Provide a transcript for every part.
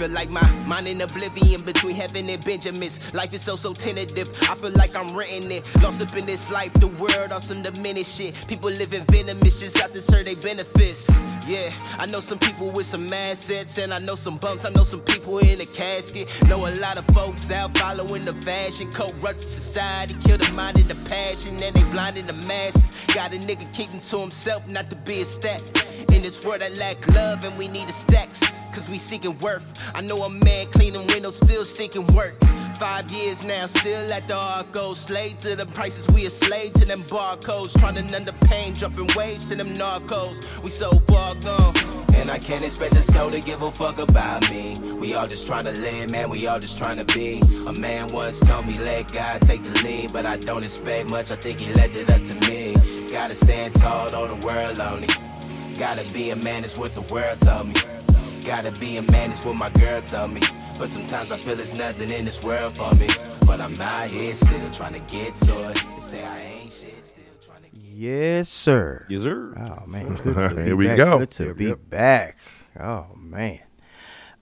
Feel like my mind in oblivion between heaven and Benjamins. Life is so, so tentative. I feel like I'm renting it. Lost up in this life, the world on some diminished shit. People living venomous just out to serve their benefits. Yeah, I know some people with some assets, and I know some bumps. I know some people in a casket. Know a lot of folks out following the fashion. Corrupt society, kill the mind and the passion, and they blinding the masses. Got a nigga keeping to himself, not to be a stat. In this world, I lack love, and we need the stacks. Cause we seeking worth. I know a man cleaning windows, still seeking work. Five years now, still at the Arco. Slave to them prices, we a slave to them barcodes. Trying to numb the pain, dropping wage to them narcos. We so far gone. And I can't expect a soul to give a fuck about me. We all just trying to live, man, we all just trying to be. A man once told me, let God take the lead. But I don't expect much, I think he left it up to me. Gotta stand tall, though the world on me. Gotta be a man, it's what the world told me. Gotta be a man, it's what my girl told me. But sometimes I feel it's nothing in this world for me. But I'm out here still trying to get to it. Say I ain't shit, still trying to get Yes, sir. Yes, sir. Oh man, good to be Here we back. go. Good to be back. Oh man.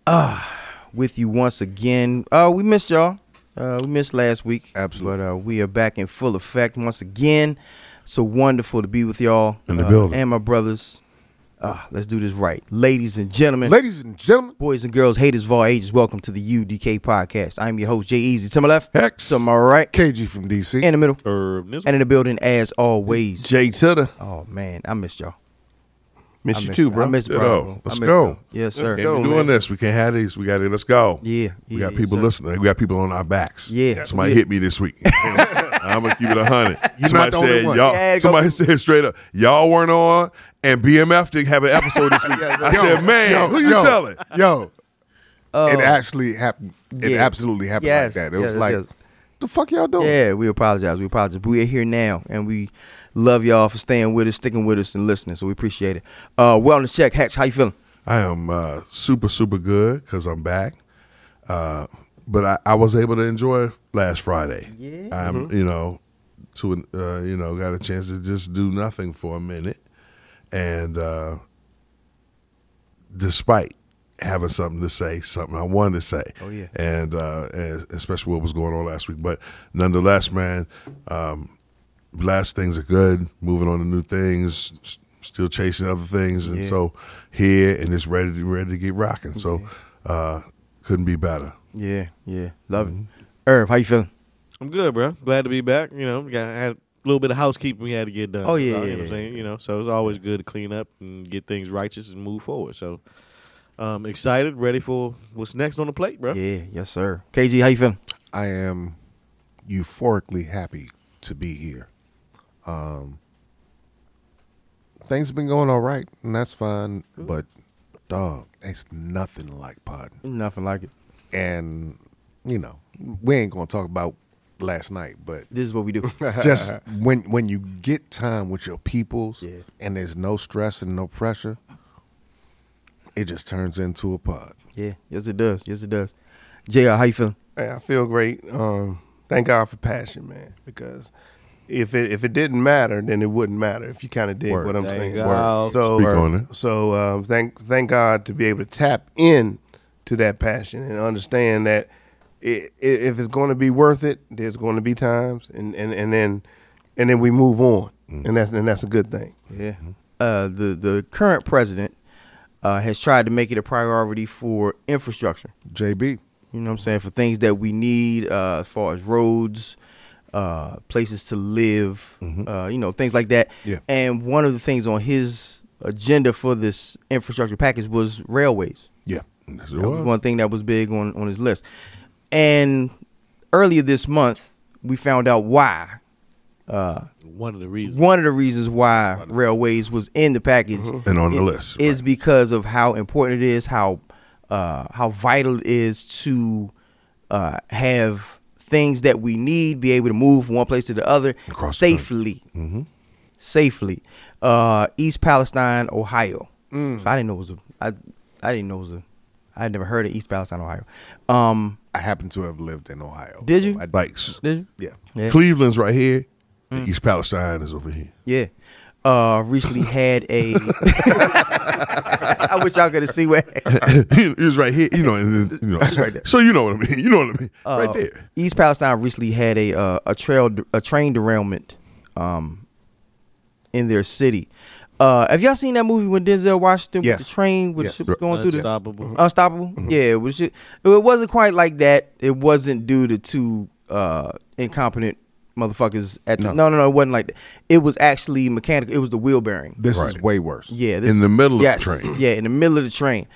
Ah, with you once again. Uh, we missed y'all. Uh, we missed last week. Absolutely. But uh, we are back in full effect once again. So wonderful to be with y'all In the uh, building. and my brothers. Uh, let's do this right, ladies and gentlemen, Ladies and gentlemen, boys and girls, haters of all ages. Welcome to the UDK podcast. I'm your host Jay Easy. To my left, Hex. to my right, KG from DC. in the middle, Herb Nizzle. and in the building as always. Jay Tutter. Oh man, I missed y'all. Miss I you missed- too, bro. I missed Ditto. bro. I Let's missed go. bro. Yes, sir. Let's Can't go, doing man. this. We can't have these. We got it. let's go. Yeah, We yeah, got people sir. listening. We got people on our backs. Yeah. Somebody Yeah. hit me this week. I'm gonna keep it a hundred. You're Somebody not the only said one. y'all. Yeah, go- somebody said straight up, y'all weren't on, and BMF didn't have an episode this week. I Yo, said, man, yo, who you yo, telling? Yo, Oh. it actually happened. It Yeah. absolutely happened Yes, like that. It yes, was like, yes. the fuck y'all doing? Yeah, we apologize. We apologize. But we are here now, and we love y'all for staying with us, sticking with us, and listening. So we appreciate it. Uh, wellness check. Hex, how you feeling? I am uh, super super good because I'm back. Uh, but I, I was able to enjoy last Friday. Yeah. I'm you know to uh, you know got a chance to just do nothing for a minute, and uh, despite having something to say, something I wanted to say. Oh, yeah. and, uh, and especially what was going on last week. But nonetheless, man, um, last things are good. Moving on to new things. s- Still chasing other things, and Yeah. so here and it's ready to ready to get rocking. So uh, couldn't be better. Yeah, yeah, love it. Irv, how you feeling? I'm good, bro. Glad to be back. You know, got had a little bit of housekeeping we had to get done. Oh, yeah, So, you yeah, know what I'm yeah. saying? You know, so it's always good to clean up and get things righteous and move forward. So, um, excited, ready for what's next on the plate, bro. Yeah, yes, sir. KG, how you feeling? I am euphorically happy to be here. Um, things have been going all right, and that's fine. But dog, it's nothing like podding. Nothing like it. And you know, we ain't gonna talk about last night, but This is what we do. just when when you get time with your peoples Yeah. and there's no stress and no pressure, it just turns into a pod. yeah, yes, it does. Yes, it does. Jr, how you feeling? Hey, I feel great. Um, thank God for passion, man. Because if it if it didn't matter, then it wouldn't matter. If you kind of dig Word. what I'm Thank saying. God. So Speak on it. So um, thank thank God to be able to tap in to that passion and understand that i i if it's going to be worth it, there's going to be times, and, and, and then and then we move on, and that's and that's a good thing. Yeah. Uh, the the current president uh, has tried to make it a priority for infrastructure. JB, You know what I'm saying? For things that we need, uh, as far as roads, uh, places to live, uh, you know, things like that. Yeah. And one of the things on his agenda for this infrastructure package was railways. yeah, Yes, That was was. one thing that was big on, on his list. And earlier this month, we found out why. Uh, One of the reasons. one of the reasons why railways was in the package And on the i- list, is right. because of how important it is, how uh, how vital it is to uh, have things that we need be able to move from one place to the other Across the safely. Mm-hmm. Safely, uh, East Palestine, Ohio. Mm. So I didn't know it was a. I I didn't know it was a. I had never heard of East Palestine, Ohio. Um, I happen to have lived in Ohio. Did you? I, Like did you? yeah, Yeah. Cleveland's right here. Mm. East Palestine is over here. Yeah. Uh recently had a I wish y'all could have seen what. he was right here, you know, and you know, so, right there. so you know what I mean. You know what I mean, Uh, right there. East Palestine recently had a uh, a trail a train derailment um, in their city. Uh, have y'all seen that movie when Denzel Washington Yes. with the train with Yes. the ship was going through the Unstoppable. Unstoppable? Yeah, it was. Just, it wasn't quite like that. It wasn't due to two uh, incompetent motherfuckers at the, No. no. no no it wasn't like that. It was actually mechanical. It was the wheel bearing. This Right. is way worse. Yeah, this, In the middle of the train. Yeah, in the middle of the train.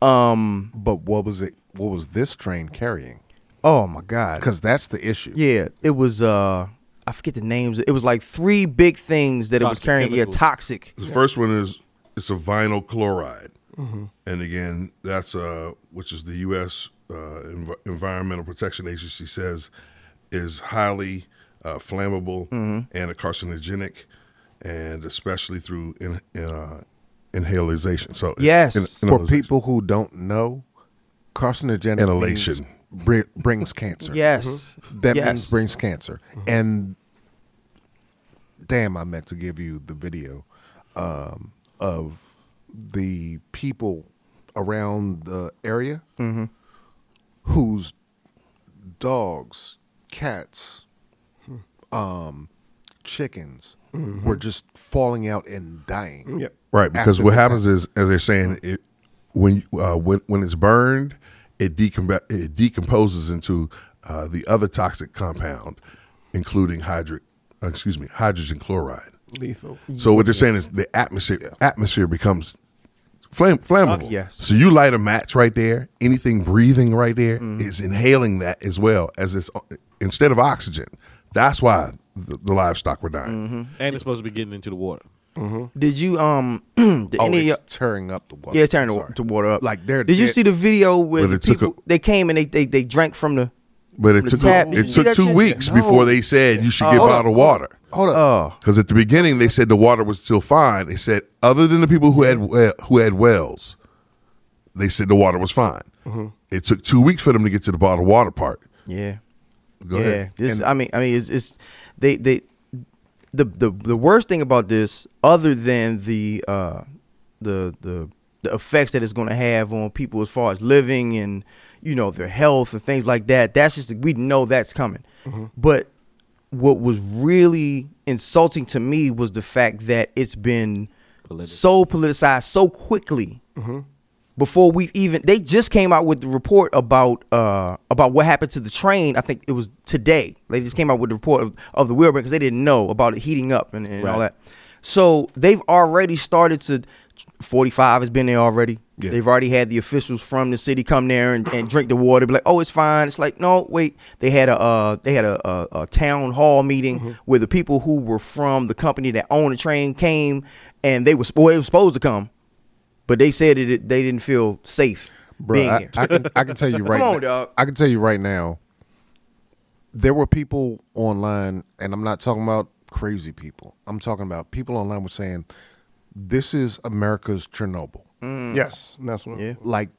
Um. But what was it? What was this train carrying? Oh my god. Because that's the issue. Yeah, it was. uh I forget the names. It was like three big things that it was Toxic carrying. chemicals. Yeah, toxic. The first one is it's a vinyl chloride, Mm-hmm. and again, that's uh, which is the U.S. Uh, Env- Environmental Protection Agency says is highly uh, flammable Mm-hmm. and a carcinogenic, and especially through in, uh, inhalation. So Yes. in- For inhalation. people who don't know, carcinogenic Inhalation. Means bri- brings cancer. Yes. That yes. means brings cancer. And damn, I meant to give you the video um, of the people around the area whose dogs, cats, um, chickens were just falling out and dying. Yep. Right, because what happens is, as they're saying, it when uh, when when it's burned, it, decom- it decomposes into uh, the other toxic compound, including hydric, uh, excuse me, hydrogen chloride. Lethal. So what they're saying is the atmosphere atmosphere becomes flame, flammable. Yes. So you light a match right there. Anything breathing right there is Mm-hmm. inhaling that as well as it's instead of oxygen. That's why the, the livestock were dying. Mm-hmm. And it's supposed to be getting into the water. Did you um? did Oh, any of y'all- tearing up the water. yeah, it's turning the, the water up. Like they're Did you see the video where the people a- they came and they, they they drank from the But it The took tap, did it took two shit? weeks No. before they said you should get Oh. bottled water. Hold up. oh Because at the beginning they said the water was still fine. They said other than the people who had who had wells, they said the water was fine. Mm-hmm. It took two weeks for them to get to the bottled water part. yeah Go yeah. ahead. This I mean I mean it's, it's they they the the the worst thing about this other than the uh the the the effects that it's going to have on people as far as living and you know their health and things like that that's just we know that's coming. But what was really insulting to me was the fact that it's been Politi- so politicized so quickly before we even they just came out with the report about uh about what happened to the train. I think it was today. They just came out with the report of, of the wheelbarrow because they didn't know about it heating up and, and all Right. that. So they've already started to 45 has been there already. Yeah. they've already had the officials from the city come there and, and drink the water be like oh it's fine. It's like no wait. They had a uh they had a, a, a town hall meeting where the people who were from the company that owned the train came and they were, well, they were supposed to come but they said that it, they didn't feel safe Bro, being I, here. I can I can tell you right Come on, now, dog. I can tell you right now. There were people online, and I'm not talking about crazy people. I'm talking about people online were saying, "This is America's Chernobyl." Mm. Yes, that's what. yeah. Like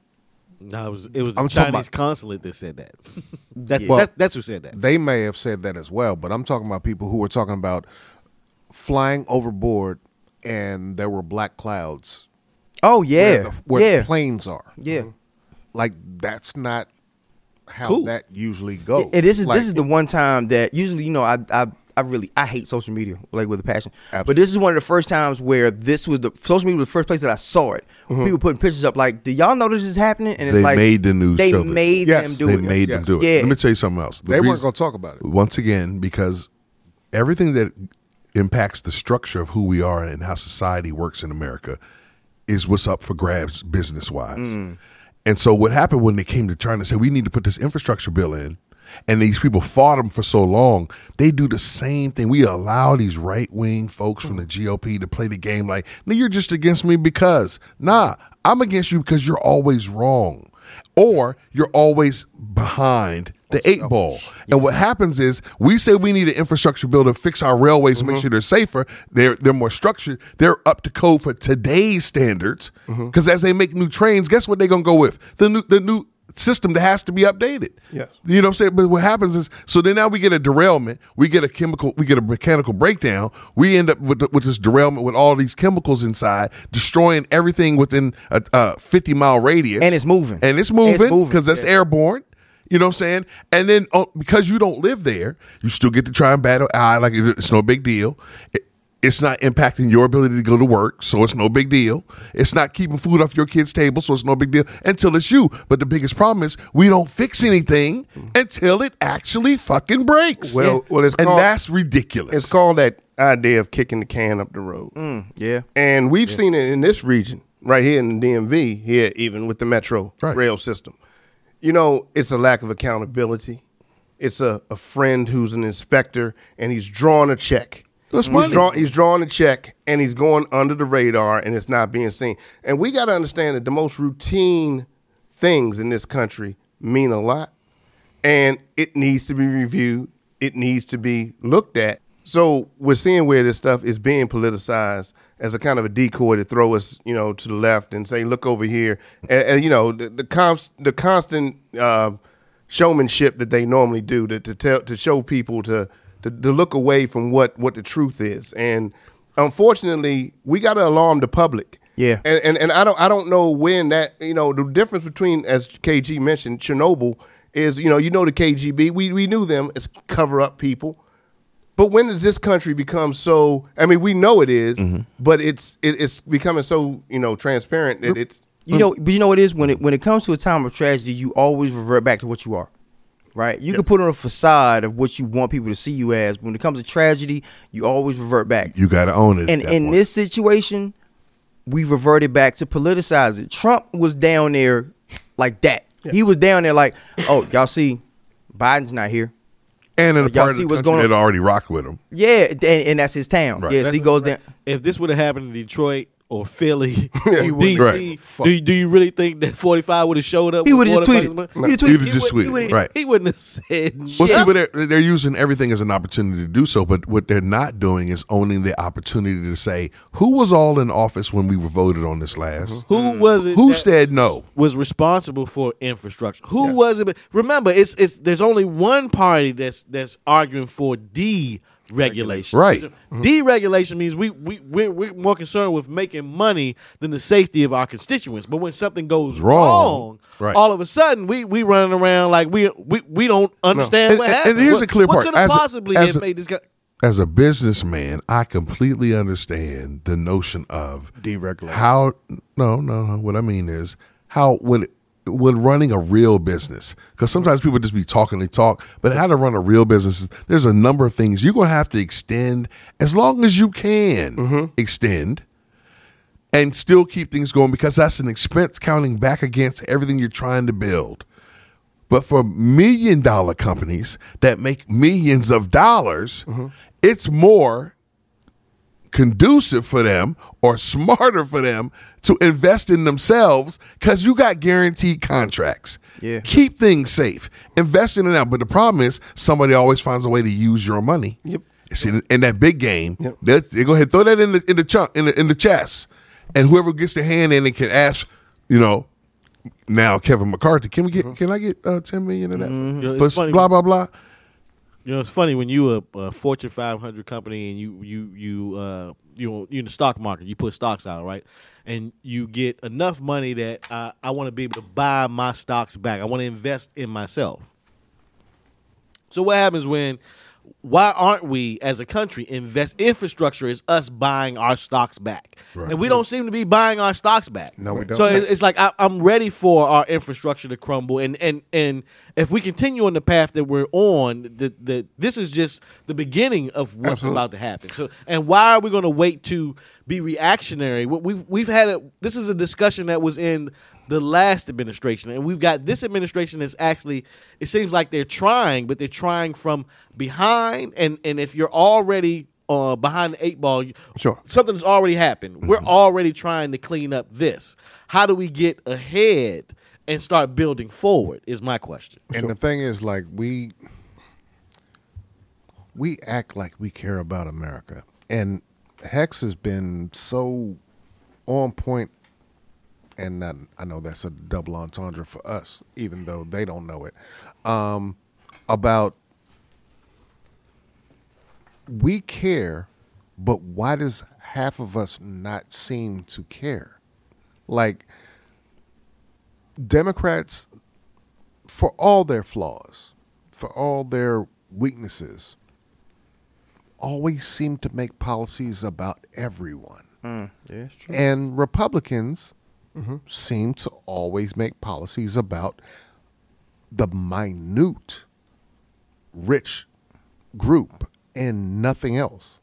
No, it was it was the I'm talking Chinese about- consulate that said that. that's Well- that, that's who said that. they may have said that as well, but I'm talking about people who were talking about flying overboard, and there were black clouds Oh where, yeah, the, where yeah, the planes are. yeah. Mm-hmm. Like that's not how Cool. that usually goes. And this is Like, this is the one time that usually you know I I I really I hate social media like with a passion. But this is one of the first times where this was the social media was the first place that I saw it. Mm-hmm. People putting pictures up like, do y'all know this is happening? And it's They like made the news They show this. made Yes, them do they it. They made Yes. them do it. Yeah. Let me tell you something else. The they weren't going to talk about it. once again because everything that impacts the structure of who we are and how society works in America is what's up for grabs business wise. Mm. And so what happened when they came to trying to say we need to put this infrastructure bill in and these people fought them for so long, they do the same thing. We allow these right wing folks from the GOP to play the game like, no, you're just against me because, nah, I'm against you because you're always wrong. Or you're always behind the eight ball. And what happens is we say we need an infrastructure bill to fix our railways and make mm-hmm. sure they're safer. They're they're more structured. They're up to code for today's standards. Mm-hmm. Because as they make new trains, guess what they're gonna go with? The new the new system that has to be updated. Yes. You know what I'm saying? But what happens is, so then now we get a derailment, we get a chemical, we get a mechanical breakdown. We end up with, the, with this derailment with all these chemicals inside, destroying everything within a, a 50 mile radius. And it's moving. And it's It's moving moving, because that's yeah. airborne. You know what I'm saying? And then uh, because you don't live there, you still get to try and battle eye like it's no big deal. It- it's not impacting your ability to go to work, so it's no big deal. It's not keeping food off your kid's table, so it's no big deal until it's you. But the biggest problem is we don't fix anything until it actually fucking breaks. Well- well, it's and called- that's ridiculous. It's called that idea of kicking the can up the road. Mm, yeah. And we've seen it in this region, right here in the DMV, here even with the metro Right. rail system. You know, it's a lack of accountability. It's a, a friend who's an inspector and he's drawing a check. That's he's, draw, he's drawing a check and he's going under the radar and it's not being seen. And we got to understand that the most routine things in this country mean a lot and it needs to be reviewed. It needs to be looked at. So we're seeing where this stuff is being politicized as a kind of a decoy to throw us, you know, to the left and say, "Look over here," and, and, you know, the the, const, the constant uh, showmanship that they normally do to to tell to show people to, to to look away from what what the truth is. And unfortunately, we got to alarm the public. Yeah. And, and and I don't I don't know when that you know the difference between as KG mentioned Chernobyl is you know you know the KGB we we knew them as cover up people, but when does this country become so? I mean we know it is, mm-hmm. but it's it, it's becoming so you know transparent that it's You know, but you know what it is when it when it comes to a time of tragedy, you always revert back to what you are. Right? You can put on a facade of what you want people to see you as. When it comes to tragedy, you always revert back. you got to own it. And in point. this situation, we reverted back to politicize it. Trump was down there like that. He was down there like, oh, y'all see, Biden's not here. and in a Y'all part of the what's country going that already rocked with him. Yeah, and, and that's his town. Right. Yeah, so he goes down. If this would have happened in Detroit or Philly, wouldn't- DC, Right. do, you, do you really think that 45 would have showed up? He would've just tweeted. buckets? He would've tweeted. He'd have just would- he tweeted, right. He wouldn't have said Well, shit. see, but they're, they're using everything as an opportunity to do so. But what they're not doing is owning the opportunity to say who was all in office when we were voted on this last. Mm-hmm. Who mm. was it? Who that said no? Was responsible for infrastructure. Who was it? Remember, it's it's there's only one party that's that's arguing for deregulation. Right. Deregulation means we we we're, we're more concerned with making money than the safety of our constituents. But when something goes Wrong. wrong, Right. all of a sudden we we running around like we we, we don't understand And- what and- happened. and here's what, the clear what part. could have As a- possibly as a- made this guy? As a businessman, I completely understand the notion of deregulation. How? No, no, no. What I mean is how when when running a real business, because sometimes people just be talking they talk, but how to run a real business, there's a number of things you're gonna have to extend as long as you can mm-hmm. extend and still keep things going because that's an expense counting back against everything you're trying to build. But for million dollar companies that make millions of dollars, mm-hmm. it's more conducive for them or smarter for them to invest in themselves because you got guaranteed contracts. Yeah. Keep things safe. Invest in it now. But the problem is somebody always finds a way to use your money. Yep. See, in, in that big game, Yep. they, they go ahead throw that in the in the chunk in the in the chest, and whoever gets their hand in it can ask, you know, now Kevin McCarthy, can we get can I get uh, ten million of that? Yeah, it's For funny blah blah blah. You know, it's funny when you a, a Fortune 500 company and you you you uh you you in the stock market, you put stocks out, right? And you get enough money that I want to be able to buy my stocks back. I want to invest in myself. So what happens when? Why aren't we, as a country, invest infrastructure? Is us buying our stocks back, and we don't seem to be buying our stocks back. No, we don't. So it's like I, I'm ready for our infrastructure to crumble, and and and if we continue on the path that we're on, the, the this is just the beginning of what's about to happen. So, and why are we going to wait to be reactionary? We- We've we've had a, this is a discussion that was in the last administration, and we've got this administration that's actually. It seems like they're trying, but they're trying from behind, and and if you're already. Uh, behind the eight ball, Sure. something's already happened. We're already trying to clean up this. How do we get ahead and start building forward? Is my question. And the thing is, like we we act like we care about America, and Hex has been so on point and that, I know that's a double entendre for us, even though they don't know it, um, about we care, but why does half of us not seem to care? Like Democrats, for all their flaws, for all their weaknesses, always seem to make policies about everyone. Yeah, true. And Republicans seem to always make policies about the minute rich group and nothing else.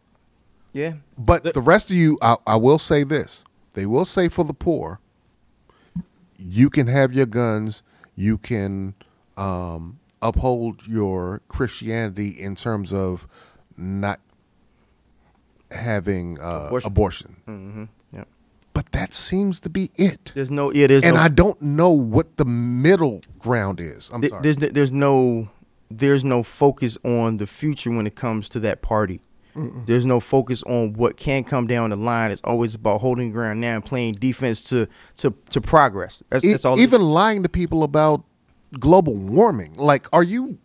Yeah. But the, rest of you, I, I will say this: they will say for the poor, you can have your guns, you can um, uphold your Christianity in terms of not having uh, Abortion. abortion. Mm-hmm. But that seems to be it. There's no. Yeah. There's and no, I don't know what the middle ground is. I'm th- sorry. there's no- there's no there's no focus on the future when it comes to that party. There's no focus on what can come down the line. It's always about holding ground now and playing defense to to to progress. That's, E- that's all. even lying to people about global warming. Like, are you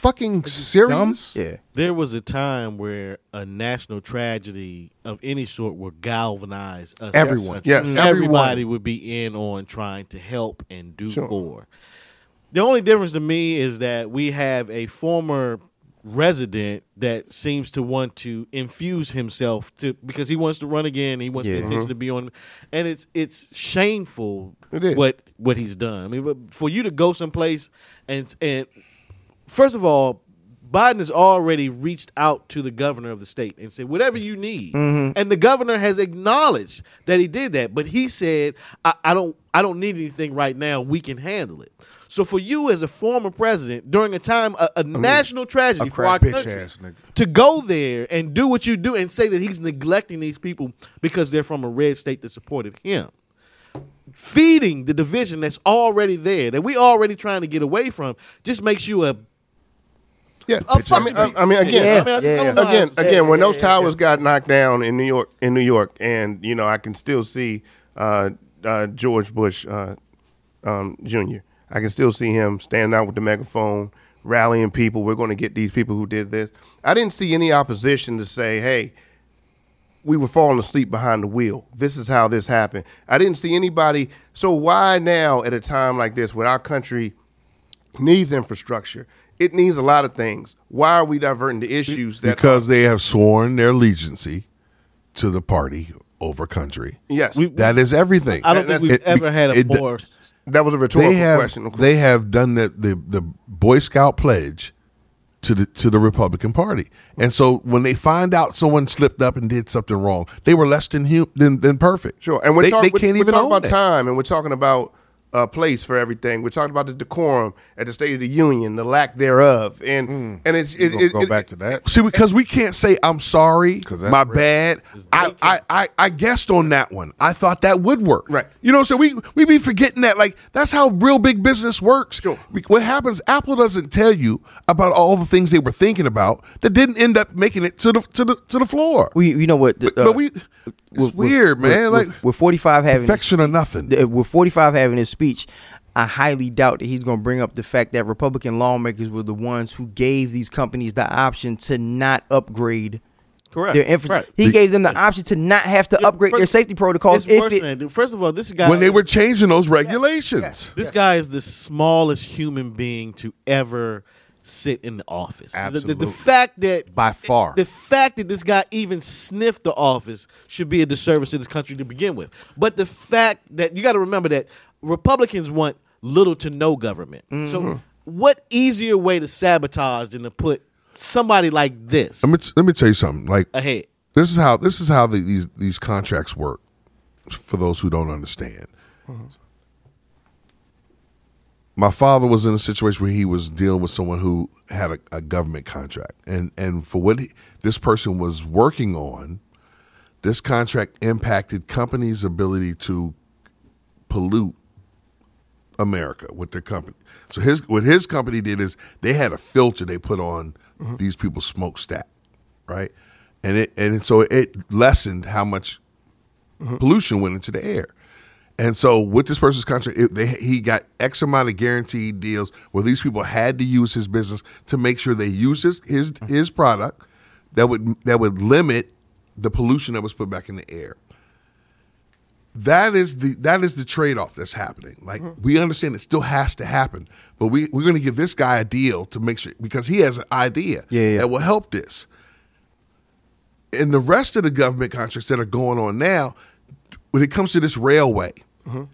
fucking dumb. serious? Yeah. There was a time where a national tragedy of any sort would galvanize us. as a Everyone. country. Yes. Everybody Everyone. would be in on trying to help and do Sure. more. The only difference to me is that we have a former resident that seems to want to infuse himself to because he wants to run again. He wants Yeah. the attention to be on, and it's it's shameful It is. what what he's done. I mean, but for you to go someplace and and first of all, Biden has already reached out to the governor of the state and said, whatever you need. And the governor has acknowledged that he did that. But he said, I, I don't I don't need anything right now. We can handle it. So for you as a former president, during a time a, a national tragedy for our country, to go there and do what you do and say that he's neglecting these people because they're from a red state that supported him feeding the division that's already there that we already trying to get away from just makes you a Yeah, a I fucking mean, I, I mean, of shit. again, I mean, I Yeah, don't know how again, to again, it. when yeah, those yeah, towers got knocked down in New York, in New York, and you know, I can still see uh, uh, George Bush uh, um, Jr. I can still see him standing out with the megaphone, rallying people. We're going to get these people who did this. I didn't see any opposition to say, "Hey, we were falling asleep behind the wheel. This is how this happened." I didn't see anybody. So why now, at a time like this, when our country needs infrastructure. It needs a lot of things. Why are we diverting to issues that because they have sworn their allegiance to the party over country. yes, We- That is everything. I don't think we've It- ever had a it- more that was a rhetorical They have question. they have done the, the the Boy Scout pledge to the to the Republican Party, and so when they find out someone slipped up and did something wrong, they were less than hum, than, than perfect. Sure, and we're they, talking. they can't we're, even talking about that. time, and we're talking about uh, place for everything. We're talking about the decorum at the State of the Union, the lack thereof, and and it's it, Go, it, go it- back to that. See, because we can't say I'm sorry, that's my real. bad. I, I, I, I guessed on that one. I thought that would work. Right. You know, so we we be forgetting that. Like that's how real big business works. Sure. We- What happens? Apple doesn't tell you about all the things they were thinking about that didn't end up making it to the to the to the floor. We, you know what? but, uh, but we, it's with- weird, with- man. with- like with 45 having perfection or nothing. th- with 45 having his speech, I highly doubt that he's going to bring up the fact that Republican lawmakers were the ones who gave these companies the option to not upgrade correct. their infrastructure. Right. He gave them the option to not have to Yeah, upgrade their safety protocols. If it. First of all, this guy when they were changing those regulations. This guy is the smallest human being to ever sit in the office. The- The, the, fact that By far. the fact that this guy even sniffed the office should be a disservice to this country to begin with. But the fact that you got to remember that Republicans want little to no government. So, mm-hmm. what easier way to sabotage than to put somebody like this Let me let me tell you something. Like ahead? this is how this is how the, these these contracts work. For those who don't understand, mm-hmm. my father was in a situation where he was dealing with someone who had a, a government contract, and and for what he, this person was working on, this contract impacted companies' ability to pollute America with their company. So his what his company did is they had a filter they put on mm-hmm. these people's smokestack, right? And it and so it lessened how much mm-hmm. pollution went into the air. And so with this person's contract, it, they, he got X amount of guaranteed deals where these people had to use his business to make sure they use his his, mm-hmm. his product that would that would limit the pollution that was put back in the air. That is the that is the trade off that's happening. Like mm-hmm. we understand it still has to happen, but we we're going to give this guy a deal to make sure because he has an idea Yeah, yeah. that will help this. And the rest of the government contracts that are going on now, when it comes to this railway, mm-hmm.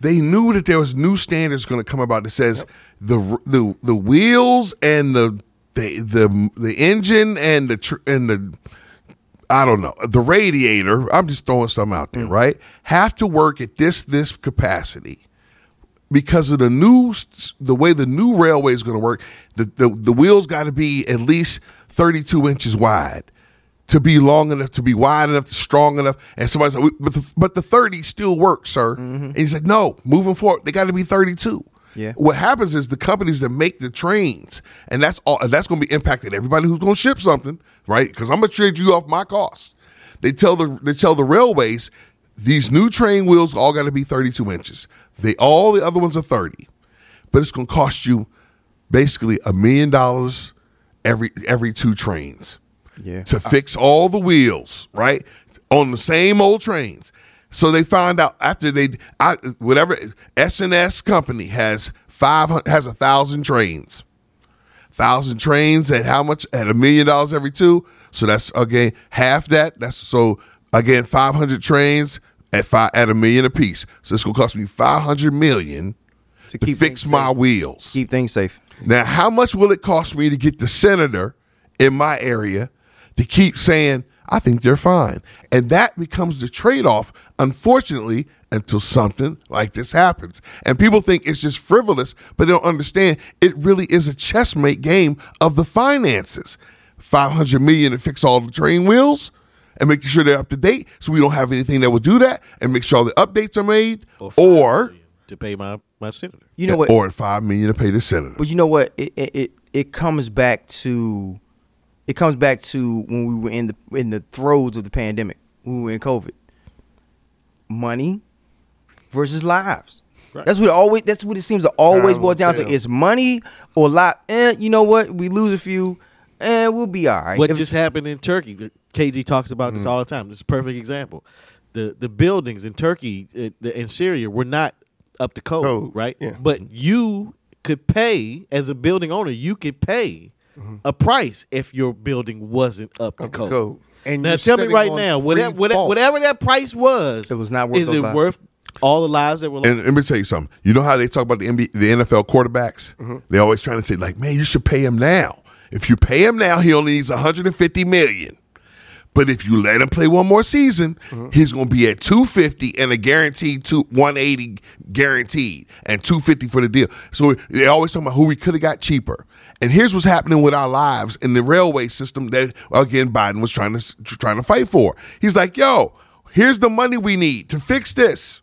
they knew that there was new standards going to come about that says the the the wheels and the the the, the engine and the tr- and the I don't know the radiator. I'm just throwing something out there, mm. right? Have to work at this this capacity because of the new the way the new railway is going to work. The the, the wheels got to be at least 32 inches wide to be long enough, to be wide enough, strong enough. And somebody's like, but the, but the 30 still works, sir. Mm-hmm. And he said, no, moving forward, they got to be 32. Yeah. What happens is the companies that make the trains, and that's all, and that's going to be impacted. Everybody who's going to ship something, right? Because I'm going to trade you off my cost. They tell the they tell the railways these new train wheels all got to be 32 inches. They all the other ones are 30, but it's going to cost you basically a million dollars every every two trains Yeah. to fix all the wheels, right? On the same old trains. So they found out after they, I, whatever S&S company has five has a thousand trains, thousand trains at how much? At a million dollars every two. So that's again half that. That's so again five hundred trains at five at a million apiece. So it's gonna cost me five hundred million to, keep fix my safe. wheels. Keep things safe. Now, how much will it cost me to get the senator in my area to keep saying, I think they're fine? And that becomes the trade off, unfortunately, until something like this happens. And people think it's just frivolous, but they don't understand it really is a chessmate game of the finances. 500 million to fix all the train wheels and making sure they're up to date so we don't have anything that will do that and make sure all the updates are made or to pay my my senator. You know what? or 5 million to pay the senator. But you know what? It, it it it comes back to it comes back to when we were in the in the throes of the pandemic, when we were in COVID. Money versus lives. Right. That's what it always. That's what it seems to always boil down to. It's money or life. Eh, you know what? We lose a few, and we'll be all right. What If- just happened in Turkey? KG talks about this all the time. This is a perfect example. The the buildings in Turkey uh, the- in Syria were not up to code, Code, right? yeah. But you could pay as a building owner. You could pay a price if your building wasn't up to code. code. And now tell me right now, whatever, whatever, whatever that price was, It was not worth Is it lives. worth all the lives that were lost? And let me tell you something. You know how they talk about the NBA, the NFL quarterbacks? Mm-hmm. They're always trying to say, like, man, you should pay him now. If you pay him now, he only needs 150 million. But if you let him play one more season, mm-hmm. he's going to be at 250 and a guaranteed two, 180 guaranteed and 250 for the deal. So they always talking about who we could have got cheaper. And here's what's happening with our lives in the railway system that again Biden was trying to trying to fight for. He's like, "Yo, here's the money we need to fix this."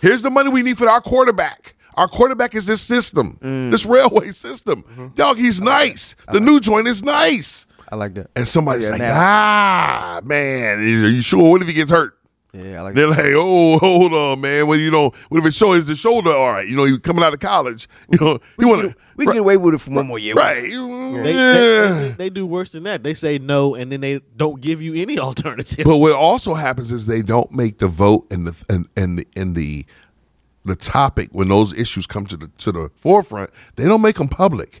Here's the money we need for our quarterback. Our quarterback is this system, this railway system. Dog, he's nice. The new joint is nice. I like that. And somebody's Yeah, like, ah, man, are you sure? What if he gets hurt? Yeah, I like They're that. like, oh, hold on, man. What you know? What if it show is the shoulder? All right, you know, you coming out of college. You know, you want to We can get away with it for one more year. right? They, yeah. they, they, they do worse than that. They say no, and then they don't give you any alternative. But what also happens is they don't make the vote and the and and the, and the the topic when those issues come to the to the forefront. They don't make them public.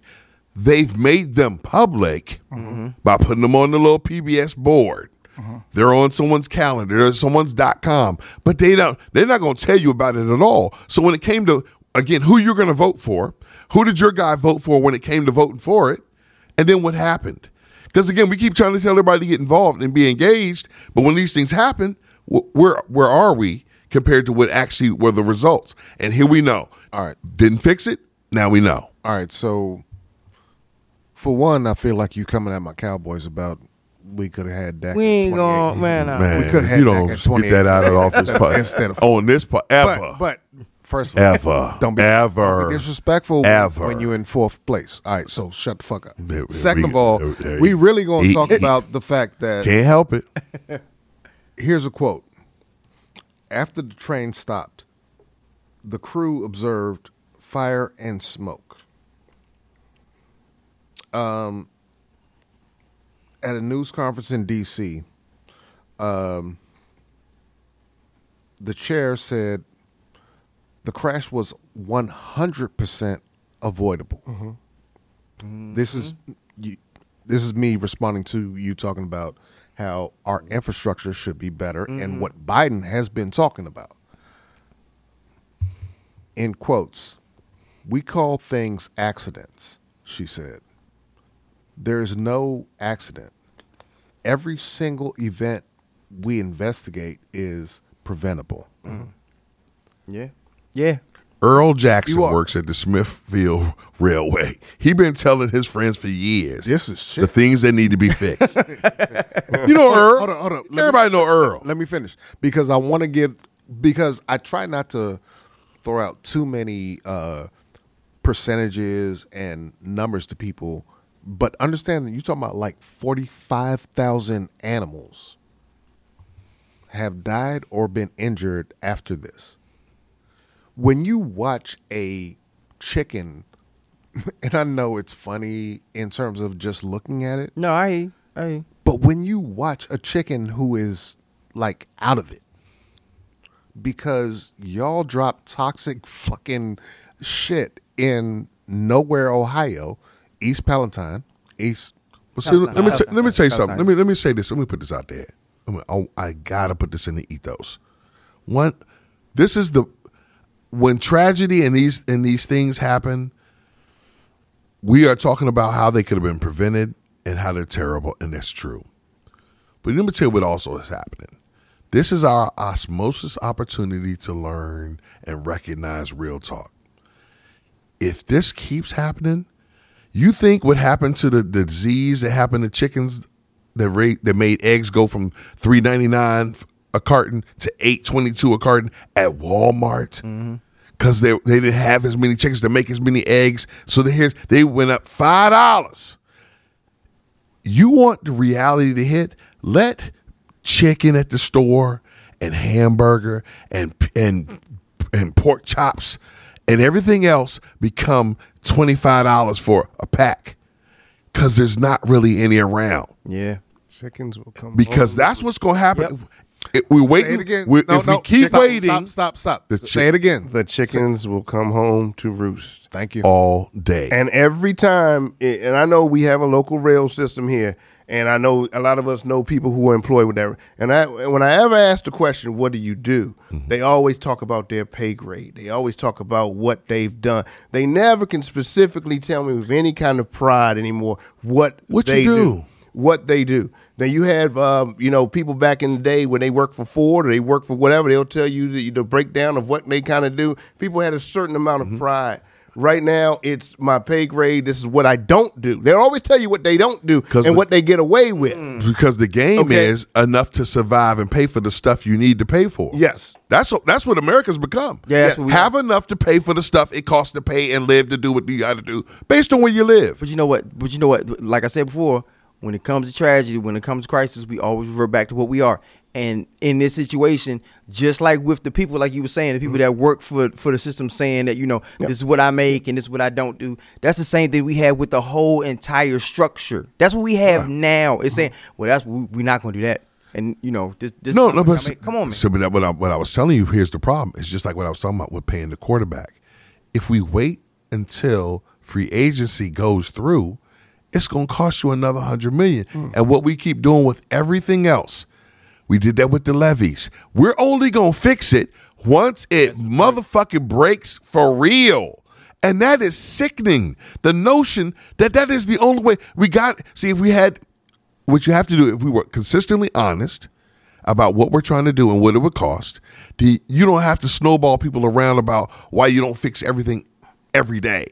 They've made them public mm-hmm. by putting them on the little PBS board. Uh-huh. They're on someone's calendar, they're someone's dot com, but they don't. They're not going to tell you about it at all. So when it came to again, who you're going to vote for, who did your guy vote for when it came to voting for it, and then what happened? Because again, we keep trying to tell everybody to get involved and be engaged, but when these things happen, wh- where where are we compared to what actually were the results? And here we know. All right. didn't fix it. Now we know. All right, so for one, I feel like you coming at my Cowboys about we could have had Dak. We ain't gonna, man. I- Man, We could have you had don't Dak at get that out of office part Instead of- on this part ever. But, but first of all, Ever. don't be, Ever. don't be disrespectful Ever. when you're in fourth place. All right, so shut the fuck up. There- there Second we of all, There- there we really gonna talk he- about the fact that Can't help it. here's a quote. After the train stopped, the crew observed fire and smoke. Um, at a news conference in D.C., um, the chair said the crash was 100% avoidable. This is you, this is me responding to you talking about how our infrastructure should be better and what Biden has been talking about. In quotes, we call things accidents, she said. There is no accident. Every single event we investigate is preventable. Yeah. Yeah. Earl Jackson are- works at the Smithfield Railway. He been telling his friends for years This is the things that need to be fixed. you know Earl. Hold on, hold on. Let me- Everybody know Earl. Let me finish because I want to give because I try not to throw out too many uh, percentages and numbers to people, but understand that you're talking about like forty five thousand animals have died or been injured after this. When you watch a chicken, and I know it's funny in terms of just looking at it, No, I. I but when you watch a chicken who is like out of it, because y'all drop toxic fucking shit in nowhere, Ohio, East Palatine, East. Well, see, let me t- let me tell you something. Let me let me say this. Let me put this out there. I, mean, I, I gotta put this in the ethos. One, this is the when tragedy and these and these things happen. We are talking about how they could have been prevented and how they're terrible, and that's true. But let me tell you what also is happening. This is our osmosis opportunity to learn and recognize real talk. If this keeps happening, you think what happened to the, the disease that happened to chickens that rate that made eggs go from three ninety nine a carton to eight twenty two a carton at Walmart mm-hmm. because they they didn't have as many chickens to make as many eggs, so they they went up five dollars. You want the reality to hit? Let chicken at the store and hamburger and and and pork chops and everything else become twenty five dollars for a pack because there's not really any around. Yeah. Chickens will come Because home. that's what's going to happen. If we're waiting. Say it again. we- no, if no, we keep stop, waiting Stop, stop, stop. The Say it again. the chickens will come home to roost. Thank you. all day, And every time, and I know we have a local rail system here, and I know a lot of us know people who are employed with that. And I, when I ever ask the question, "What do you do?" Mm-hmm. they always talk about their pay grade. They always talk about what they've done. They never can specifically tell me with any kind of pride anymore what What you they do. What they do. Now you have, um, you know, people back in the day when they work for Ford or they work for whatever. They'll tell you the, the breakdown of what they kind of do. People had a certain amount Mm-hmm. of pride. Right now, it's my pay grade. This is what I don't do. They'll always tell you what they don't do 'Cause and the- what they get away with. Mm. because the game Okay. is enough to survive and pay for the stuff you need to pay for. Yes. That's what that's what America's become. Yeah, that's what we have enough to pay for the stuff it costs to pay and live to do what you got to do based on where you live. But you know what? But you know what? Like I said before, when it comes to tragedy, when it comes to crisis, we always revert back to what we are. And in this situation, just like with the people, like you were saying, the people mm-hmm. that work for for the system, saying that you know this is what I make and this is what I don't do. That's the same thing we have with the whole entire structure. That's what we have now. It's mm-hmm. saying, well, that's we, we're not going to do that. And you know, this, this No, no, but I come on, man. So, but that, what, I, what I was telling you, here's the problem. It's just like what I was talking about with paying the quarterback. If we wait until free agency goes through, it's going to cost you another hundred million. Mm. And what we keep doing with everything else, we did that with the levees. We're only going to fix it once it motherfucking breaks for real. And that is sickening. The notion that that is the only way we got. See, if we had what you have to do if we were consistently honest about what we're trying to do and what it would cost, the, you don't have to snowball people around about why you don't fix everything every day.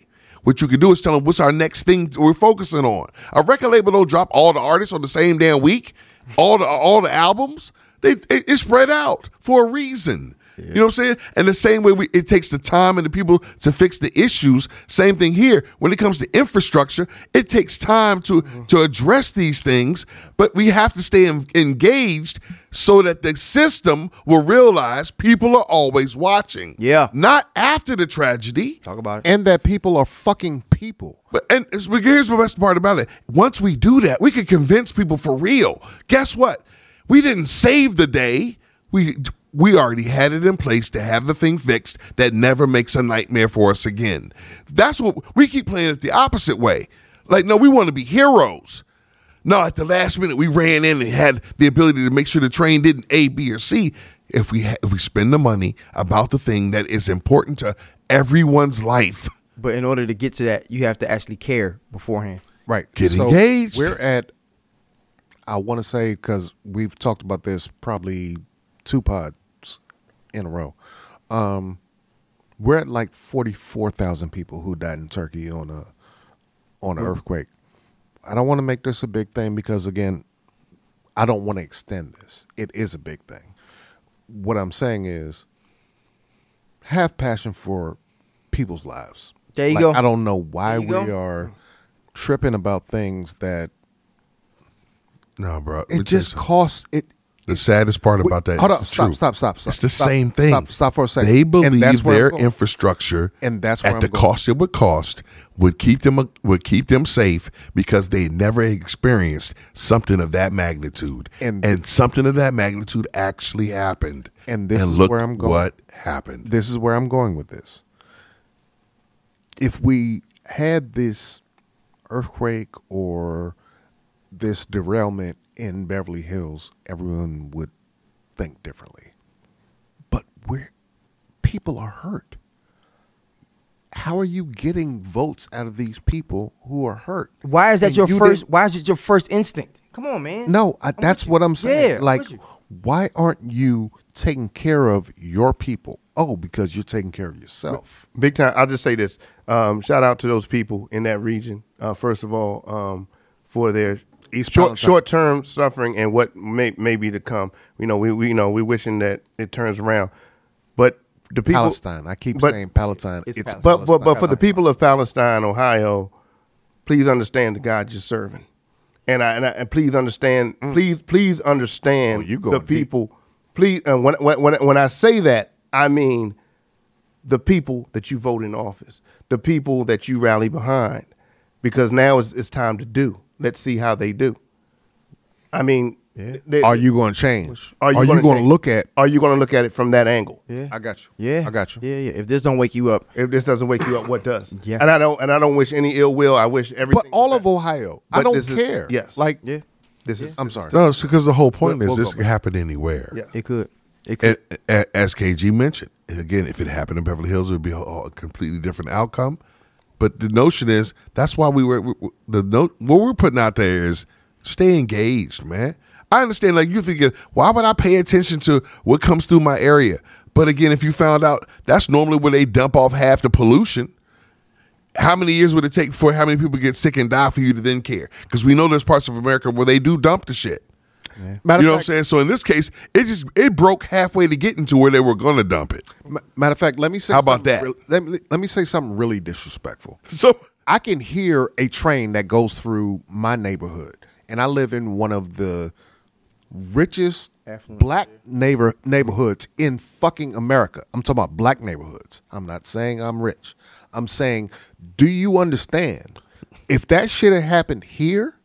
What you can do is tell them what's our next thing we're focusing on. A record label don't drop all the artists on the same damn week, all the all the albums. They it, it's spread out for a reason. You know what I'm saying? And the same way we, it takes the time and the people to fix the issues. Same thing here. When it comes to infrastructure, it takes time to to address these things, but we have to stay en- engaged so that the system will realize people are always watching. Yeah. not after the tragedy. Talk about it. and that people are fucking people. But and here's the best part about it. Once we do that, we can convince people for real. Guess what? We didn't save the day. We we already had it in place to have the thing fixed that never makes a nightmare for us again. That's what we keep playing it the opposite way. Like, no, we want to be heroes. No, at the last minute we ran in and had the ability to make sure the train didn't A, B, or C. If we ha- if we spend the money about the thing that is important to everyone's life. But in order to get to that, you have to actually care beforehand. Right. Get engaged. We're at, I want to say, because we've talked about this probably two pods in a row. Um, we're at like 44,000 people who died in Turkey on a on an earthquake. I don't want to make this a big thing because, again, I don't want to extend this. It is a big thing. What I'm saying is have passion for people's lives. There you Like, go. I don't know why we go. are tripping about things that No, bro. It just costs it. The saddest part about that Hold is up, stop, stop, stop, stop. It's the stop, same thing. Stop, stop for a second. They And believe that's their infrastructure, And that's where at the going. cost it would cost, would keep them would keep them safe because they never experienced something of that magnitude, And- and, something of that magnitude actually happened. And this is look where I'm going. what happened. this is where I'm going with this. If we had this earthquake or this derailment in Beverly Hills, everyone would think differently. But where people are hurt. How are you getting votes out of these people who are hurt? Why is that And your you first? Why is it your first instinct? Come on, man. No, I, that's what I'm saying. Yeah, like, why aren't you taking care of your people? Oh, because you're taking care of yourself. Big time. I'll just say this. Um, shout out to those people in that region. Uh, first of all, um, for their East short, short term suffering and what may may be to come. You know, we we you know we wishing that it turns around, but the people Palestine. I keep but- saying Palestine. It's It's, Palestine. But but but for the people of Palestine, Ohio, please understand the God you're serving, and I and, I, and please understand, mm. please please understand Oh, you the going deep. people. Please, and when when when when I say that, I mean the people that you vote in office, the people that you rally behind, because now it's, it's time to do. Let's see how they do. I mean, they- Are you going to change? Are you Are you gonna going to change? look at? are you going to look at it from that angle? Yeah. I got you. Yeah. I got you. Yeah, yeah. If this don't wake you up, If this doesn't wake you up, what does? Yeah. And I don't and I don't wish any ill will. I wish everything. But all of Ohio, I don't this is- care. yes. Like, yeah, This is. I'm sorry. No, it's because the whole point We'll- is we'll this could happen anywhere. Yeah. it could. It could. A- a- As KG mentioned, again, if it happened in Beverly Hills, it would be a, a completely different outcome. But the notion is that's why we were we- we- the note what we're putting out there is stay engaged, man. I understand, like you're thinking, why would I pay attention to what comes through my area? But again, if you found out that's normally where they dump off half the pollution, how many years would it take before how many people get sick and die for you to then care? Because we know there's parts of America where they do dump the shit. Matter you know of what I'm saying? So in this case, it just it broke halfway to getting to where they were going to dump it. matter of fact, let me say. How about that? real- let, me, let me say something really disrespectful. So I can hear a train that goes through my neighborhood, and I live in one of the richest Affluent, black neighbor neighborhoods in fucking America. I'm talking about black neighborhoods. I'm not saying I'm rich. I'm saying, do you understand? If that shit had happened here,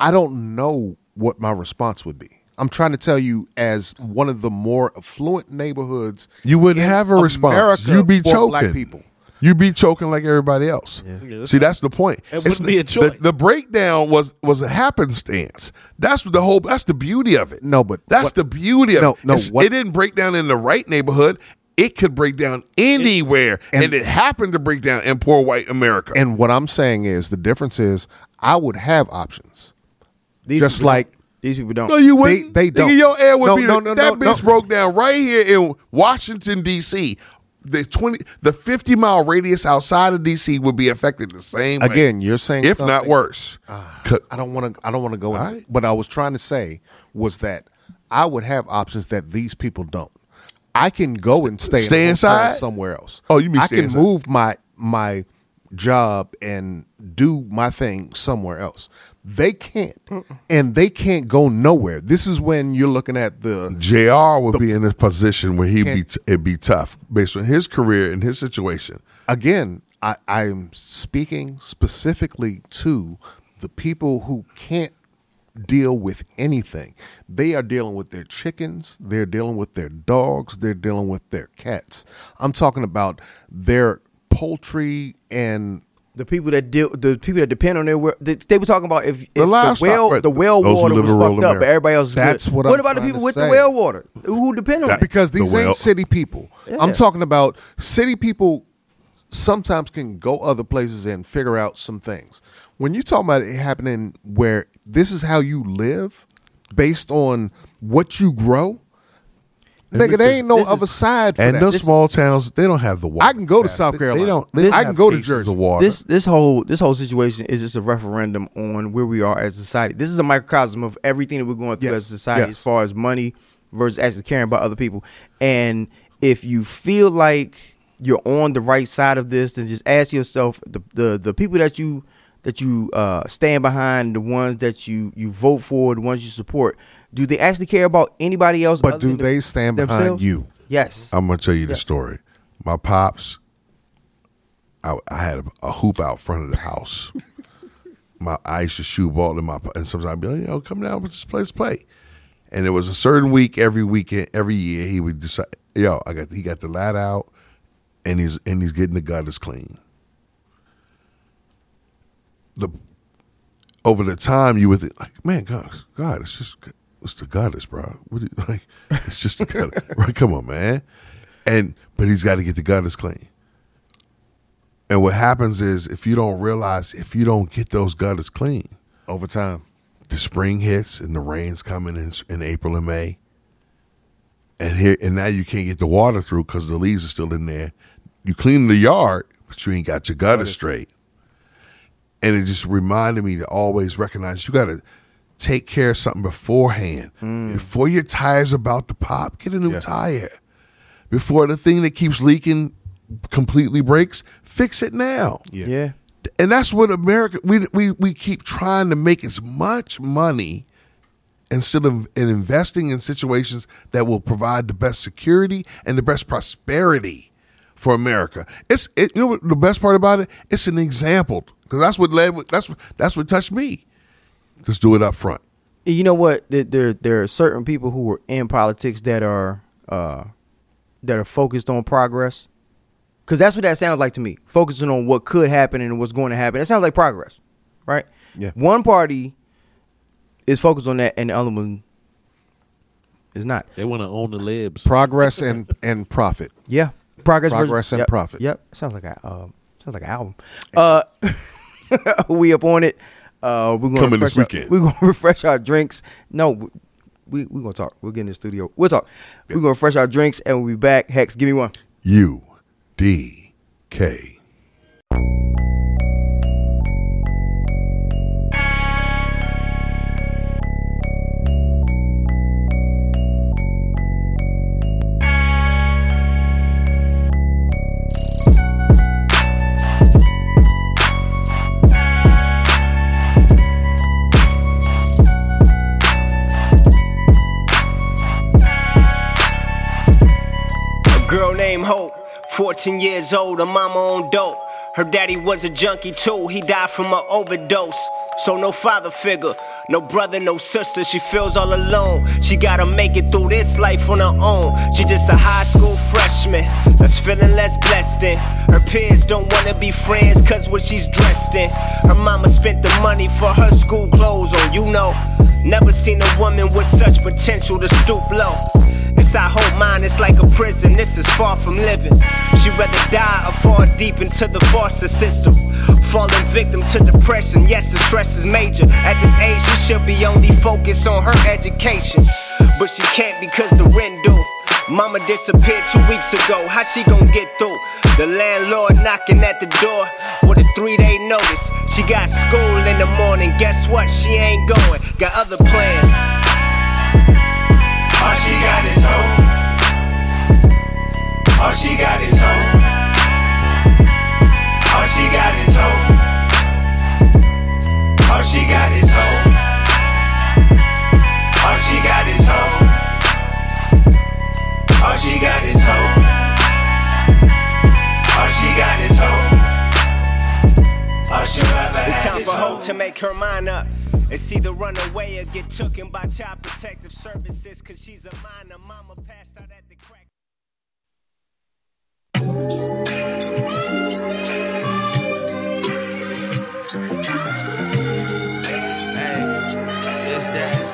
I don't know what my response would be. I'm trying to tell you, as one of the more affluent neighborhoods, you wouldn't in have a response. America You'd be for choking. Black people. You'd be choking like everybody else. See, that's the point. It It's wouldn't be a the- choice. The, the breakdown was was a happenstance. That's the whole. That's the beauty of it. No, but that's what- the beauty of No, it. no, what- it didn't break down in the right neighborhood. It could break down anywhere, and, and- it happened to break down in poor white America. And what I'm saying is the difference is I would have options. These Just like- these people don't. No, you wouldn't. they Nigga, don't. Your air would No, be no, no, that bitch broke down right here in Washington D.C. The twenty, the fifty mile radius outside of D.C. would be affected the same way. Again, you're saying if not worse. Ah, 'Cause- I don't want to. I don't want to go. right. What I was trying to say was that I would have options that these people don't. I can go and stay, stay in inside? somewhere else. Oh, you mean I stay can inside. move my my job and do my thing somewhere else. They can't, and they can't go nowhere. This is when you're looking at the Jr. would be in a position where he'd be t- it'd be tough based on his career and his situation. again, I, I'm speaking specifically to the people who can't deal with anything. They are dealing with their chickens, they're dealing with their dogs, they're dealing with their cats. I'm talking about their poultry and The people that deal, the people that depend on their, well- they, they were talking about if, if the, livestock, well, right. the well Those water was fucked rural up, but America. everybody else is That's good. what What I'm about the people to with the well water who depend on That- it? because The these well- ain't city people. I'm talking about city people sometimes can go other places and figure out some things. When you talk about it happening where this is how you live based on what you grow, nigga, there ain't no this is- other side for And that. those This- small towns, they don't have the water. I can go to. South They- Carolina. They don't. They This- don't I can go to Jersey. Of water. This this whole this whole situation is just a referendum on where we are as a society. This is a microcosm of everything that we're going through Yes. as a society, Yes. as far as money versus actually caring about other people. And if you feel like you're on the right side of this, then just ask yourself the the, the people that you that you uh, stand behind, the ones that you you vote for, the ones you support. Do they actually care about anybody else? But do they stand behind you? Yes. I'm gonna tell you the Yeah. story. My pops, I, I had a, a hoop out front of the house. my I used to shoot ball in my and sometimes I'd be like, yo, come down, let's play, let's play. And there was a certain week every weekend, every year he would decide, yo, I got he got the lad out, and he's and he's getting the gutters clean. The over the time you would think like, man, God, God, it's just it's the gutters, bro. What do you, like? It's just the gutter, right? Come on, man. And but he's got to get the gutters clean. And what happens is if you don't realize, if you don't get those gutters clean, Over time. the spring hits and the rains coming in in April and May, and here and now you can't get the water through because the leaves are still in there. You clean the yard, but you ain't got your gutter straight. And it just reminded me to always recognize you got to take care of something beforehand. Mm. Before your tire's about to pop, get a new Yeah. tire. Before the thing that keeps leaking completely breaks, fix it now Yeah. yeah. and that's what America we we we keep trying to make as much money instead of in investing in situations that will provide the best security and the best prosperity for America. It's it, you know what the best part about it. It's an example because that's what led. That's that's what touched me. Just do it up front. you know what there there, there are certain people who are in politics that are uh that are focused on progress because that's what that sounds like to me focusing on what could happen and what's going to happen that sounds like progress right Yeah. one party is focused on that and the other one is not They want to own the libs. Progress and, and profit. yeah progress versus- Progress and yep, profit. yep sounds like a um sounds like an album uh we up on it uh we're gonna Coming this refresh our- weekend. we're gonna refresh our drinks. No we we gonna talk. We'll get in the studio. We'll talk. We're gonna refresh our drinks and we'll be back. Hex give me one. U D K. 14 years old, her mama on dope. Her daddy was a junkie too, he died from an overdose. So no father figure, no brother, no sister, she feels all alone. She gotta make it through this life on her own. She just a high school freshman that's feeling less blessed in. Her peers don't wanna be friends cause what she's dressed in. Her mama spent the money for her school clothes on, you know. Never seen a woman with such potential to stoop low. It's our whole mind, it's like a prison, this is far from living. She'd rather die or fall deep into the foster system. Falling victim to depression, yes, the stress is major. At this age, she should be only focused on her education. But she can't because the rent due. Mama disappeared two weeks ago, how she gon' get through? The landlord knocking at the door with a three day notice. She got school in the morning, guess what? She ain't going, got other plans. All she got is hope. All she got is hope. All she got is hope. All she got is hope. All she got is hope. All she got is hope. All she got is hope. All she rather it's time for hope to make her mind up. It's either run away or get taken by child protective services, cause she's a minor. Mama passed out at the crack. Hey, It's that.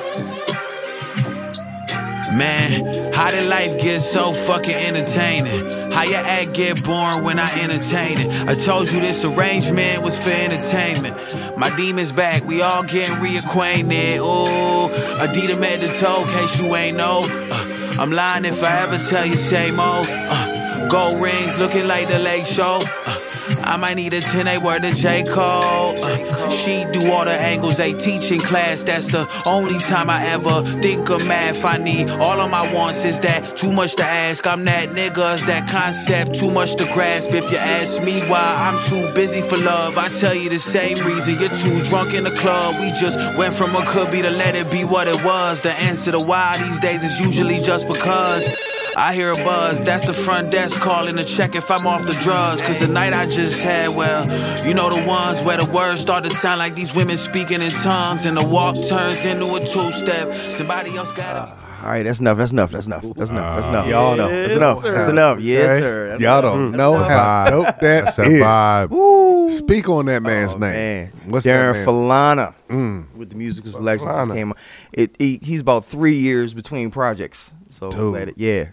Man, how did life get so fucking entertaining? How your act get boring when I entertain it? I told you this arrangement was for entertainment. My demons back, we all getting reacquainted. Ooh, Adidas met the toe, case you ain't know. Uh, I'm lying if I ever tell you same old. Uh, gold rings looking like the lake show. Uh, I might need a 10 A word to J. Cole. Uh, she do all the angles they teach in class. That's the only time I ever think of math. I need all of my wants is that too much to ask. I'm that nigga, is that concept too much to grasp. If you ask me why I'm too busy for love, I tell you the same reason. You're too drunk in the club. We just went from a could be to let it be what it was. The answer to why these days is usually just because. I hear a buzz, that's the front desk calling to check if I'm off the drugs. Cause the night I just had, well, you know the ones where the words start to sound like these women speaking in tongues and the walk turns into a two step. Somebody else gotta be. All right, that's enough. That's enough. That's enough. That's enough. That's enough. Uh, y'all know. That's enough. That's enough. Yes, sir. That's Y'all don't know how vibe. dope that That's that is. vibe. Speak on that man's Oh, name. Man. What's Darren that man? Falana mm. with the musical selection just Falana. came out. It, he, he's about three years between projects. So Dude. let it, yeah.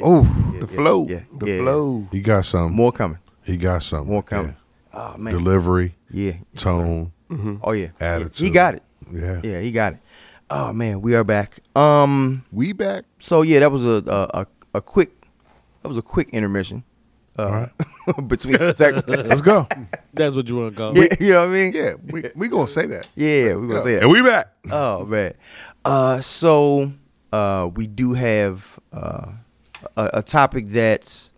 Oh, yeah, The yeah, flow. Yeah, the yeah, flow. He got some. More coming. He got some. More coming. Oh man. Delivery, Yeah. tone, Oh yeah. Yeah. attitude. He got it. Yeah. Yeah, he got it. Oh man, we are back. Um. we back. So yeah, that was a a, a, a quick that was a quick intermission. Uh, between segments. Let's go. That's what you want to call yeah, it. you know what I mean? Yeah, we we gonna say that. Yeah, we're gonna say that. And we back. Oh man. Uh, so uh, we do have uh, a, a topic that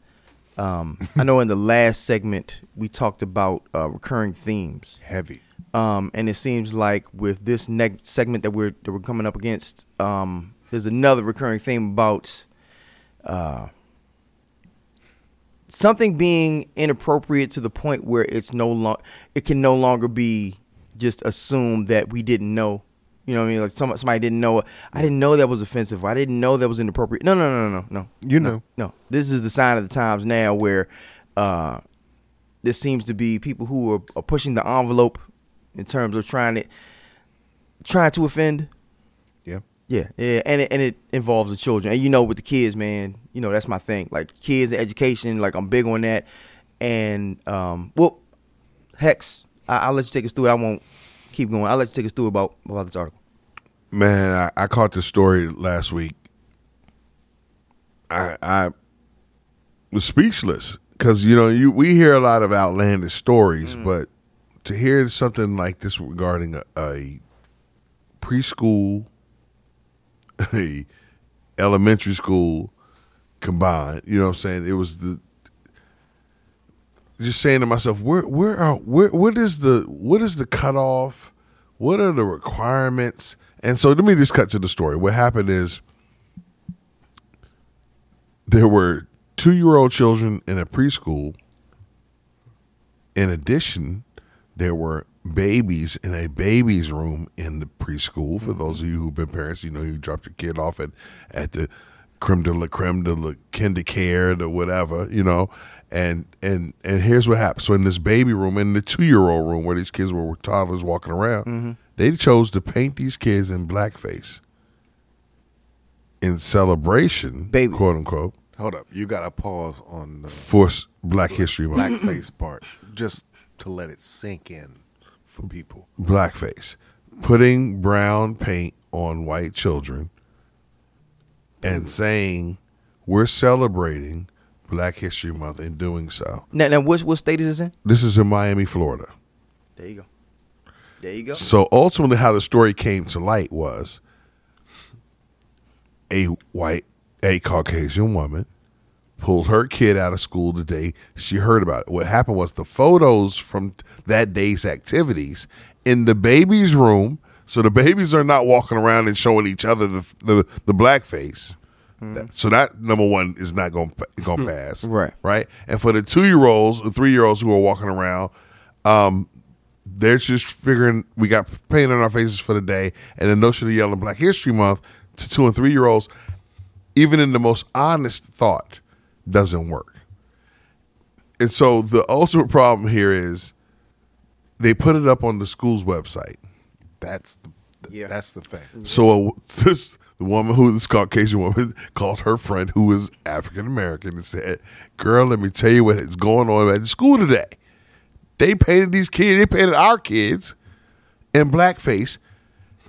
um, I know in the last segment we talked about uh, recurring themes, Heavy. um, and it seems like with this next segment that we're that we're coming up against, um, there's another recurring theme about uh, something being inappropriate to the point where it's no long it can no longer be just assumed that we didn't know. You know what I mean? Like some, somebody didn't know. I didn't know that was offensive. I didn't know that was inappropriate. No, no, no, no, no. You no, know. No. This is the sign of the times now where uh there seems to be people who are, are pushing the envelope in terms of trying to trying to offend. Yeah. Yeah, yeah, and it, and it involves the children. And you know, with the kids, man, you know that's my thing. Like kids and education, like I'm big on that. And um, well, Hex, I, I'll let you take us through it. I won't keep going. I'll let you take us through about about this article. Man, I, I caught the story last week. I I was speechless because you know you we hear a lot of outlandish stories, mm. but to hear something like this regarding a, a preschool, a elementary school combined, you know what I'm saying? It was the just saying to myself, where where are where what is the what is the cutoff? What are the requirements? And so let me just cut to the story. What happened is there were two year old children in a preschool. In addition, there were babies in a baby's room in the preschool. For those of you who've been parents, you know you dropped your kid off at, at the creme de la creme de la KinderCare or whatever, you know. And and and here's what happened. So in this baby room, in the two year old room where these kids were toddlers walking around, mm-hmm. they chose to paint these kids in blackface in celebration, Baby. quote unquote, Hold up. You got to pause on the for s- Black History Month. blackface part just to let it sink in for people. blackface, putting brown paint on white children, and saying we're celebrating Black History Month in doing so. Now, now, what what state is this in? This is in Miami, Florida. There you go. There you go. So ultimately, how the story came to light was a white, a Caucasian woman pulled her kid out of school the day she heard about it. What happened was the photos from that day's activities in the baby's room. So the babies are not walking around and showing each other the the, the black face. That- So that number one is not going going to pass, Right. Right, and for the two year olds, the three year olds who are walking around, um, they're just figuring we got paint on our faces for the day, and the notion of yelling Black History Month to two and three year olds, even in the most honest thought, doesn't work. And so the ultimate problem here is they put it up on the school's website. That's the, Yeah. that's the thing. So uh, this the woman who this Caucasian woman called her friend who was African American and said, "Girl, let me tell you what is going on at the school today. They painted these kids. They painted our kids in blackface."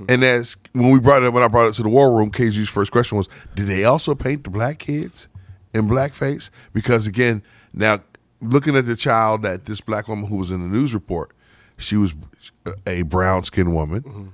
And that's when we brought it when I brought it to the war room. KG's first question was, "Did they also paint the black kids in blackface?" Because again, now looking at the child that this black woman who was in the news report, she was a brown skinned woman mm-hmm.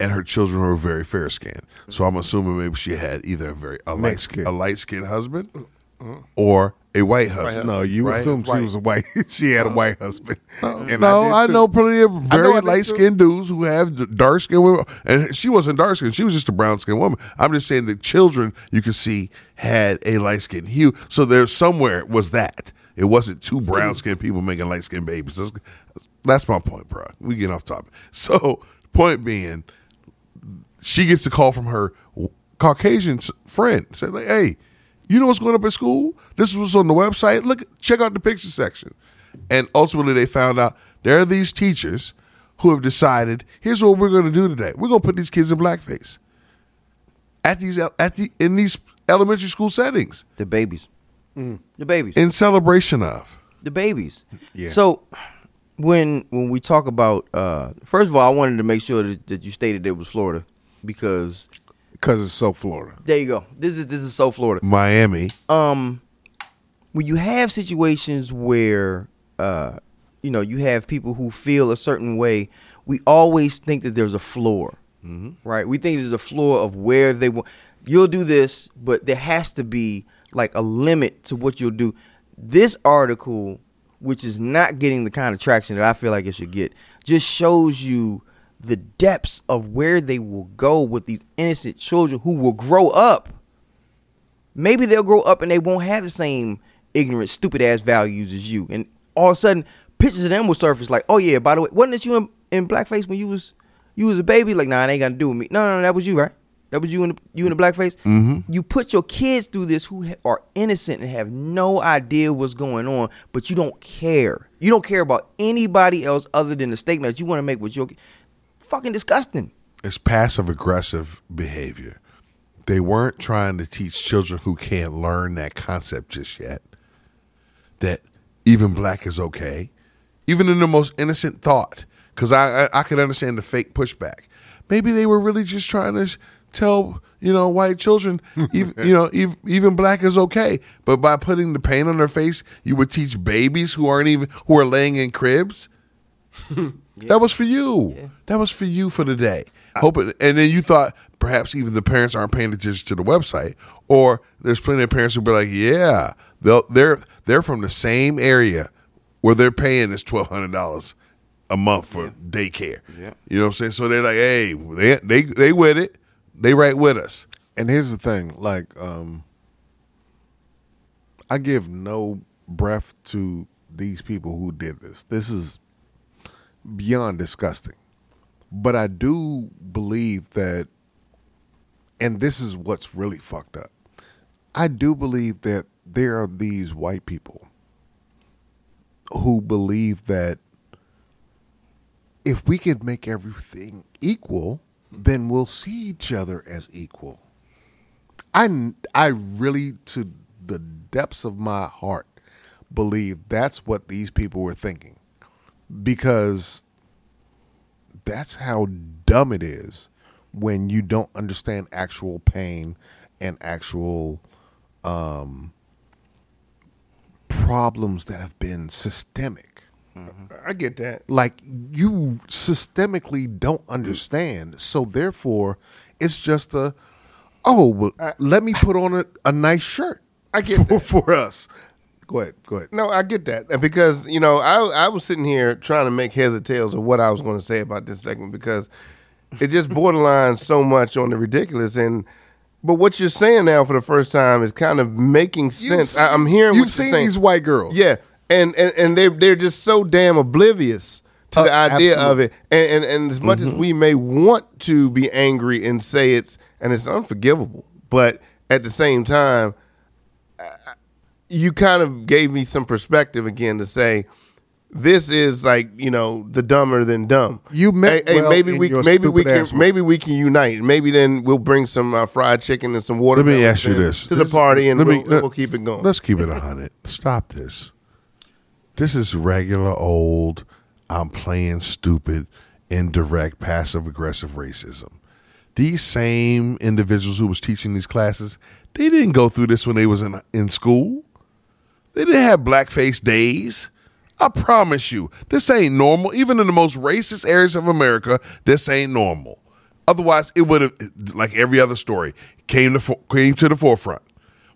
and her children were very fair skinned. So I'm assuming maybe she had either a very a light Mixed skin. a light skinned husband mm-hmm. or a white husband. No, you right? assumed she was a white. she had a white husband. And no, did I, know plenty of very light skinned dudes who have dark skinned women, and she wasn't dark skinned; she was just a brown skinned woman. I'm just saying the children you could see had a light skinned hue, so there somewhere was that. It wasn't two brown mm-hmm. skinned people making light skinned babies. That's, that's my point, bro. We get off topic. So, point being, she gets a call from her Caucasian friend. Said like, "Hey, you know what's going up at school? This is what's on the website. Look, check out the picture section." And ultimately, they found out there are these teachers who have decided, "Here's what we're going to do today. We're going to put these kids in blackface at these at the in these elementary school settings The babies. Mm. The babies. in celebration of." the babies. Yeah. So when when we talk about uh first of all, I wanted to make sure that, that you stated it was Florida because because it's so Florida. there you go. This is this is so Florida. Miami. Um when you have situations where uh you know, you have people who feel a certain way, we always think that there's a floor. Right? We think there's a floor of where they want you'll do this, but there has to be like a limit to what you'll do. This article, which is not getting the kind of traction that I feel like it should get, just shows you the depths of where they will go with these innocent children who will grow up maybe they'll grow up and they won't have the same ignorant, stupid ass values as you. And all of a sudden, pictures of them will surface like, oh yeah, by the way, wasn't this you in, in blackface when you was you was a baby? Like, nah, it ain't got to do with me. No, no, no, that was you, right? That was you in the, you in the blackface. Mm-hmm. You put your kids through this who ha- are innocent and have no idea what's going on, but you don't care. You don't care about anybody else other than the statement that you want to make with your fucking disgusting. It's passive aggressive behavior. They weren't trying to teach children who can't learn that concept just yet. That even black is okay, even in the most innocent thought. Because I, I I could understand the fake pushback. Maybe they were really just trying to tell you know white children, even, you know even, even black is okay. But by putting the paint on their face, you would teach babies who aren't even who are laying in cribs. That was for you. That was for you for the day. I Hope it, and then you thought perhaps even the parents aren't paying attention to the website, or there's plenty of parents who be like, "Yeah, they'll, they're they're from the same area where they're paying this twelve hundred dollars a month for daycare." Yeah. You know what I'm saying? So they're like, "Hey, they they they with it. They right with us." And here's the thing, like, um, I give no breath to these people who did this. This is beyond disgusting. But I do believe that, and this is what's really fucked up. I do believe that there are these white people who believe that if we could make everything equal, then we'll see each other as equal. I, I really, to the depths of my heart, believe that's what these people were thinking. Because that's how dumb it is when you don't understand actual pain and actual um, problems that have been systemic I get that. like you systemically don't understand. So therefore, it's just a oh, well, let me put on a, a nice shirt. I get for, that. for us. Go ahead, go ahead. No, I get that because you know I I was sitting here trying to make heads or tails of what I was going to say about this segment because it just borderlines so much on the ridiculous and. But what you're saying now for the first time is kind of making sense. I, I'm hearing You've what seen you're saying. these white girls. Yeah, and and and they they're just so damn oblivious to the Uh, idea of it. And, and and as much as we may want to be angry and say it's and it's unforgivable, but at the same time, uh, you kind of gave me some perspective again to say. This is like you know the dumber than dumb. You meant hey, hey, well maybe we maybe we can maybe we can unite. Maybe then we'll bring some uh, fried chicken and some water. Let me ask you this: to the party and let we'll, me- let- we'll keep it going. Let's keep it a hundred. Stop this. This is regular old. I'm playing stupid, indirect, passive aggressive racism. These same individuals who was teaching these classes, they didn't go through this when they was in in school. They didn't have blackface days. I promise you, this ain't normal. Even in the most racist areas of America, this ain't normal. Otherwise, it would have, like every other story, came to came to the forefront.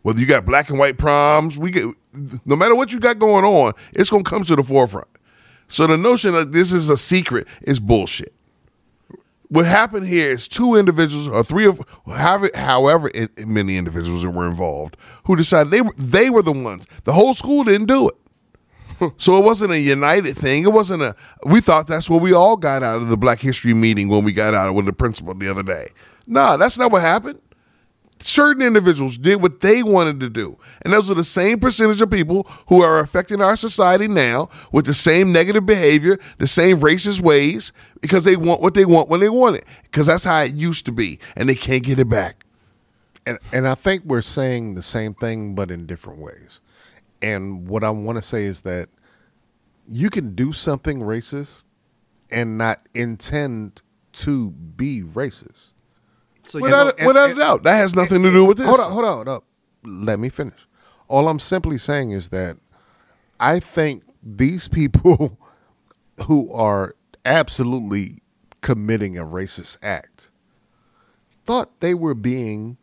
Whether you got black and white proms, we get no matter what you got going on, it's gonna come to the forefront. So the notion that this is a secret is bullshit. What happened here is two individuals or three of however, many individuals that were involved who decided they were they were the ones. The whole school didn't do it. So it wasn't a united thing. It wasn't a. We thought that's what we all got out of the Black History meeting when we got out with the principal the other day. Nah, that's not what happened. Certain individuals did what they wanted to do, and those are the same percentage of people who are affecting our society now with the same negative behavior, the same racist ways, because they want what they want when they want it. Because that's how it used to be, and they can't get it back. and and I think we're saying the same thing, but in different ways. And what I want to say is that you can do something racist and not intend to be racist. So Without, and- without and- a doubt, that has nothing to do with this. Hold on, hold on, hold up. Let me finish. All I'm simply saying is that I think these people who are absolutely committing a racist act thought they were being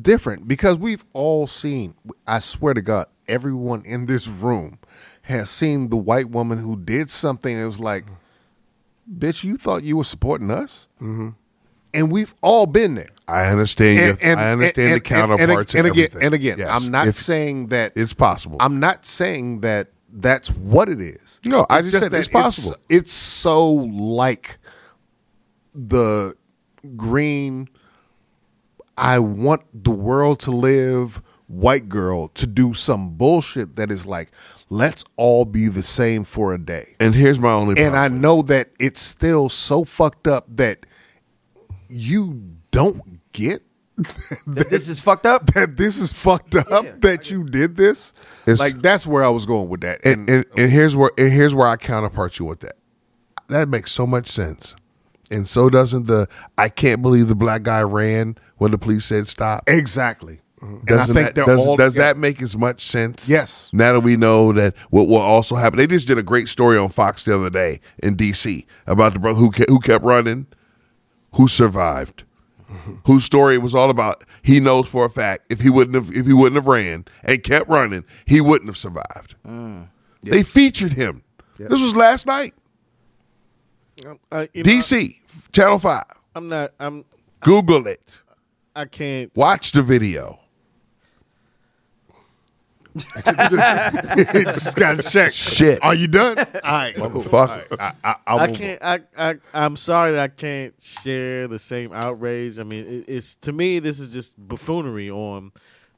different because we've all seen, I swear to God, everyone in this room has seen the white woman who did something It was like, bitch, you thought you were supporting us? Mm-hmm. And we've all been there. I understand. your, I understand the counterparts and, and, again, everything. and again, Yes, I'm not saying that it's possible. I'm not saying that that's what it is. No, I It's just said that it's possible. It's, so like the green. I want the world to live. White girl to do some bullshit that is like, let's all be the same for a day. and here's my only. And I know that it's still so fucked up that you don't get this is fucked up. that this is fucked up that you did this. It's- like that's where I was going with that. and, and, and here's where and here's where I counterpart you with that. That makes so much sense, and so doesn't the. I can't believe the black guy ran when the police said stop. exactly. And I Doesn't think that, they're does, all does that make as much sense? Yes. Now that we know that what will also happen, they just did a great story on Fox the other day in D.C. about the brother who kept, who kept running, who survived, whose story was all about. He knows for a fact if he wouldn't have if he wouldn't have ran and kept running, he wouldn't have survived. They featured him. This was last night. Uh, you know, DC Channel Five. I'm not. I'm. Google it. I can't. Watch the video. just got to check. Shit. Are you done? All right. Motherfucker. I, I, I'll I can't. I, I. I'm sorry that I can't share the same outrage. I mean, it, it's to me this is just buffoonery on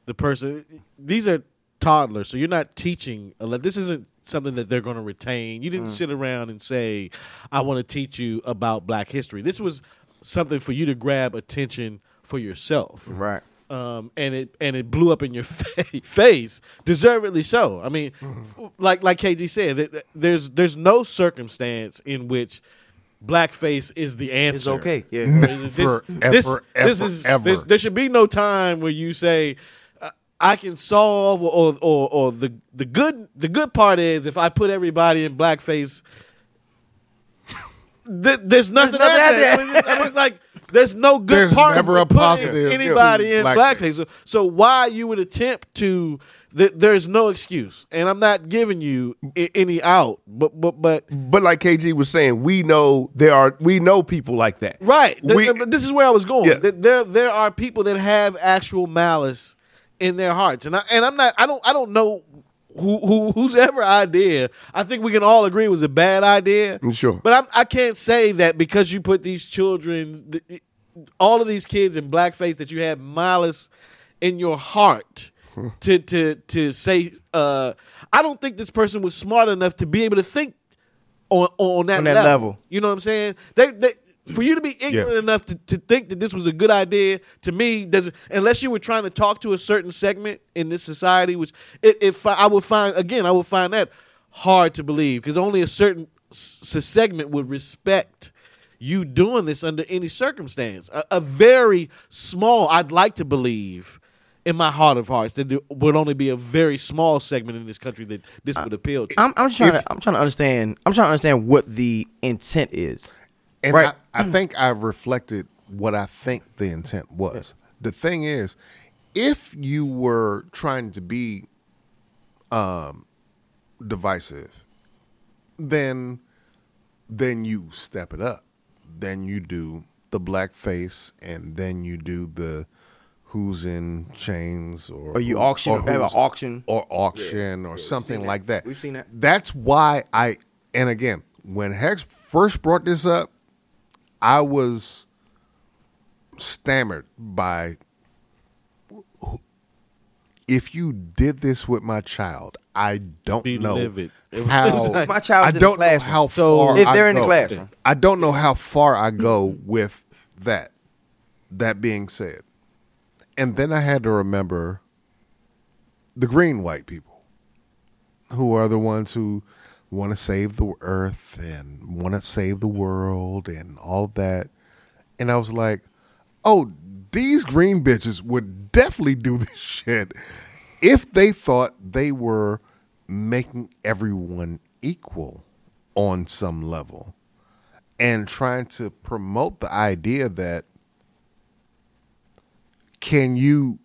the person. These are toddlers, so you're not teaching. a le- This isn't something that they're going to retain. You didn't mm. sit around and say, "I want to teach you about Black history." This was something for you to grab attention for yourself Right. Um, and it and it blew up in your fa- face, deservedly so. I mean, like like KG said, that- that there's there's no circumstance in which blackface is the answer. It's okay. Yeah. Never, this, ever, this ever, is ever. this- there should be no time where you say. uh, I can solve, or, or or the the good the good part is if I put everybody in blackface, th- there's nothing nothing after that. after I mean, it's- I mean, it's like there's no good There's part. never a positive anybody in blackface. So, so why you would attempt to? Th- there's no excuse, and I'm not giving you I- any out, but but but But like KG was saying, we know there are we know people like that. right. We- th- this is where I was going. Yeah. There there are people that have actual malice in their hearts, and I and I'm not. I don't I don't know who, who idea, I think we can all agree was a bad idea. Sure. But I'm, I can't say that because you put these children, th- all of these kids in blackface, that you had malice in your heart to to to say. Uh, I don't think this person was smart enough to be able to think on on that, On that level. level. You know what I'm saying? They they. For you to be ignorant enough to, to think that this was a good idea, to me, doesn't unless you were trying to talk to a certain segment in this society, which i- if I, would find again, I would find that hard to believe because only a certain s- segment would respect you doing this under any circumstance. A, a very small, I'd like to believe, in my heart of hearts, that there would only be a very small segment in this country that this would appeal to. I'm, I'm trying. to, I'm trying to understand. I'm trying to understand what the intent is. And Right. I, I think I've reflected what I think the intent was. The thing is, if you were trying to be um, divisive, then then you step it up. Then you do the blackface, and then you do the who's in chains, or Or you auction- have an auction. or auction, or something like that. We've seen that. That's why I. And again, when Hex first brought this up, I was stammered by if you did this with my child, I don't Be know livid. It was how like- My child. I don't know classroom. how So- far If they're in the classroom. I don't know how far I go with that. That being said, and then I had to remember the green white people, who are the ones who want to save the earth and want to save the world and all that. And I was like, oh, these green bitches would definitely do this shit if they thought they were making everyone equal on some level and trying to promote the idea that can you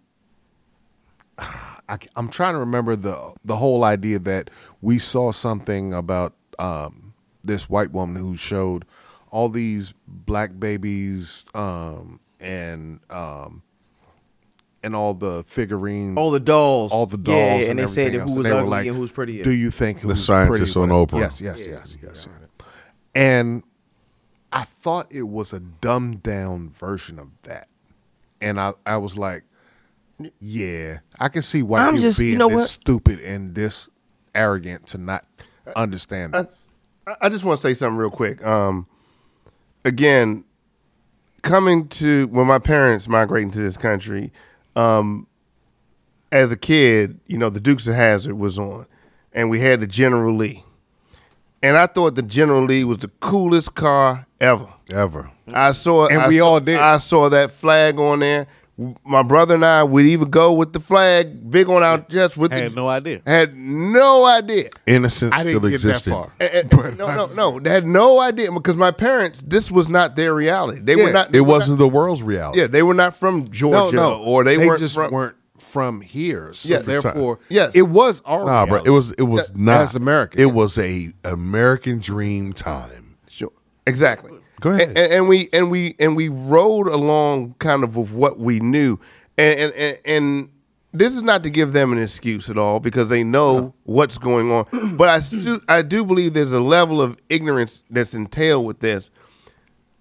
I, am trying to remember the the whole idea that we saw something about um, this white woman who showed all these black babies um, and um, and all the figurines, All the dolls. all the dolls, Yeah, yeah, and they said who was they ugly like, and who was pretty. Do you think who's scientists pretty, on. Oprah. Yes, yes, yes, yes. And I thought it was a dumbed down version of that, and I I was like, yeah, I can see why I'm people just- you being know this what? stupid and this arrogant to not understand this. I- I just want to say something real quick. Um, again, coming to when my parents migrating to this country, um, as a kid, you know, the Dukes of Hazzard was on, and we had the General Lee, and I thought the General Lee was the coolest car ever. Ever. I saw, And I we saw- all did. I saw that flag on there. My brother and I would even go with the flag, big on our chest. With I had the, no idea. had no idea. Innocence I didn't still get that existed. far. And- and- no, no, no. They had no idea because my parents. This was not their reality. They Yeah, were not. they It were wasn't the world's reality. Yeah, they were not from Georgia, No, no, or they, weren't just from. weren't from here. So Yeah, therefore, yes. it was our Nah, bro. It was it was That- not as American. It was a American dream time. Sure, exactly. Go ahead. And, and, and we and we and we rode along kind of with what we knew, and and and. this is not to give them an excuse at all because they know what's going on. But I do, I do believe there's a level of ignorance that's entailed with this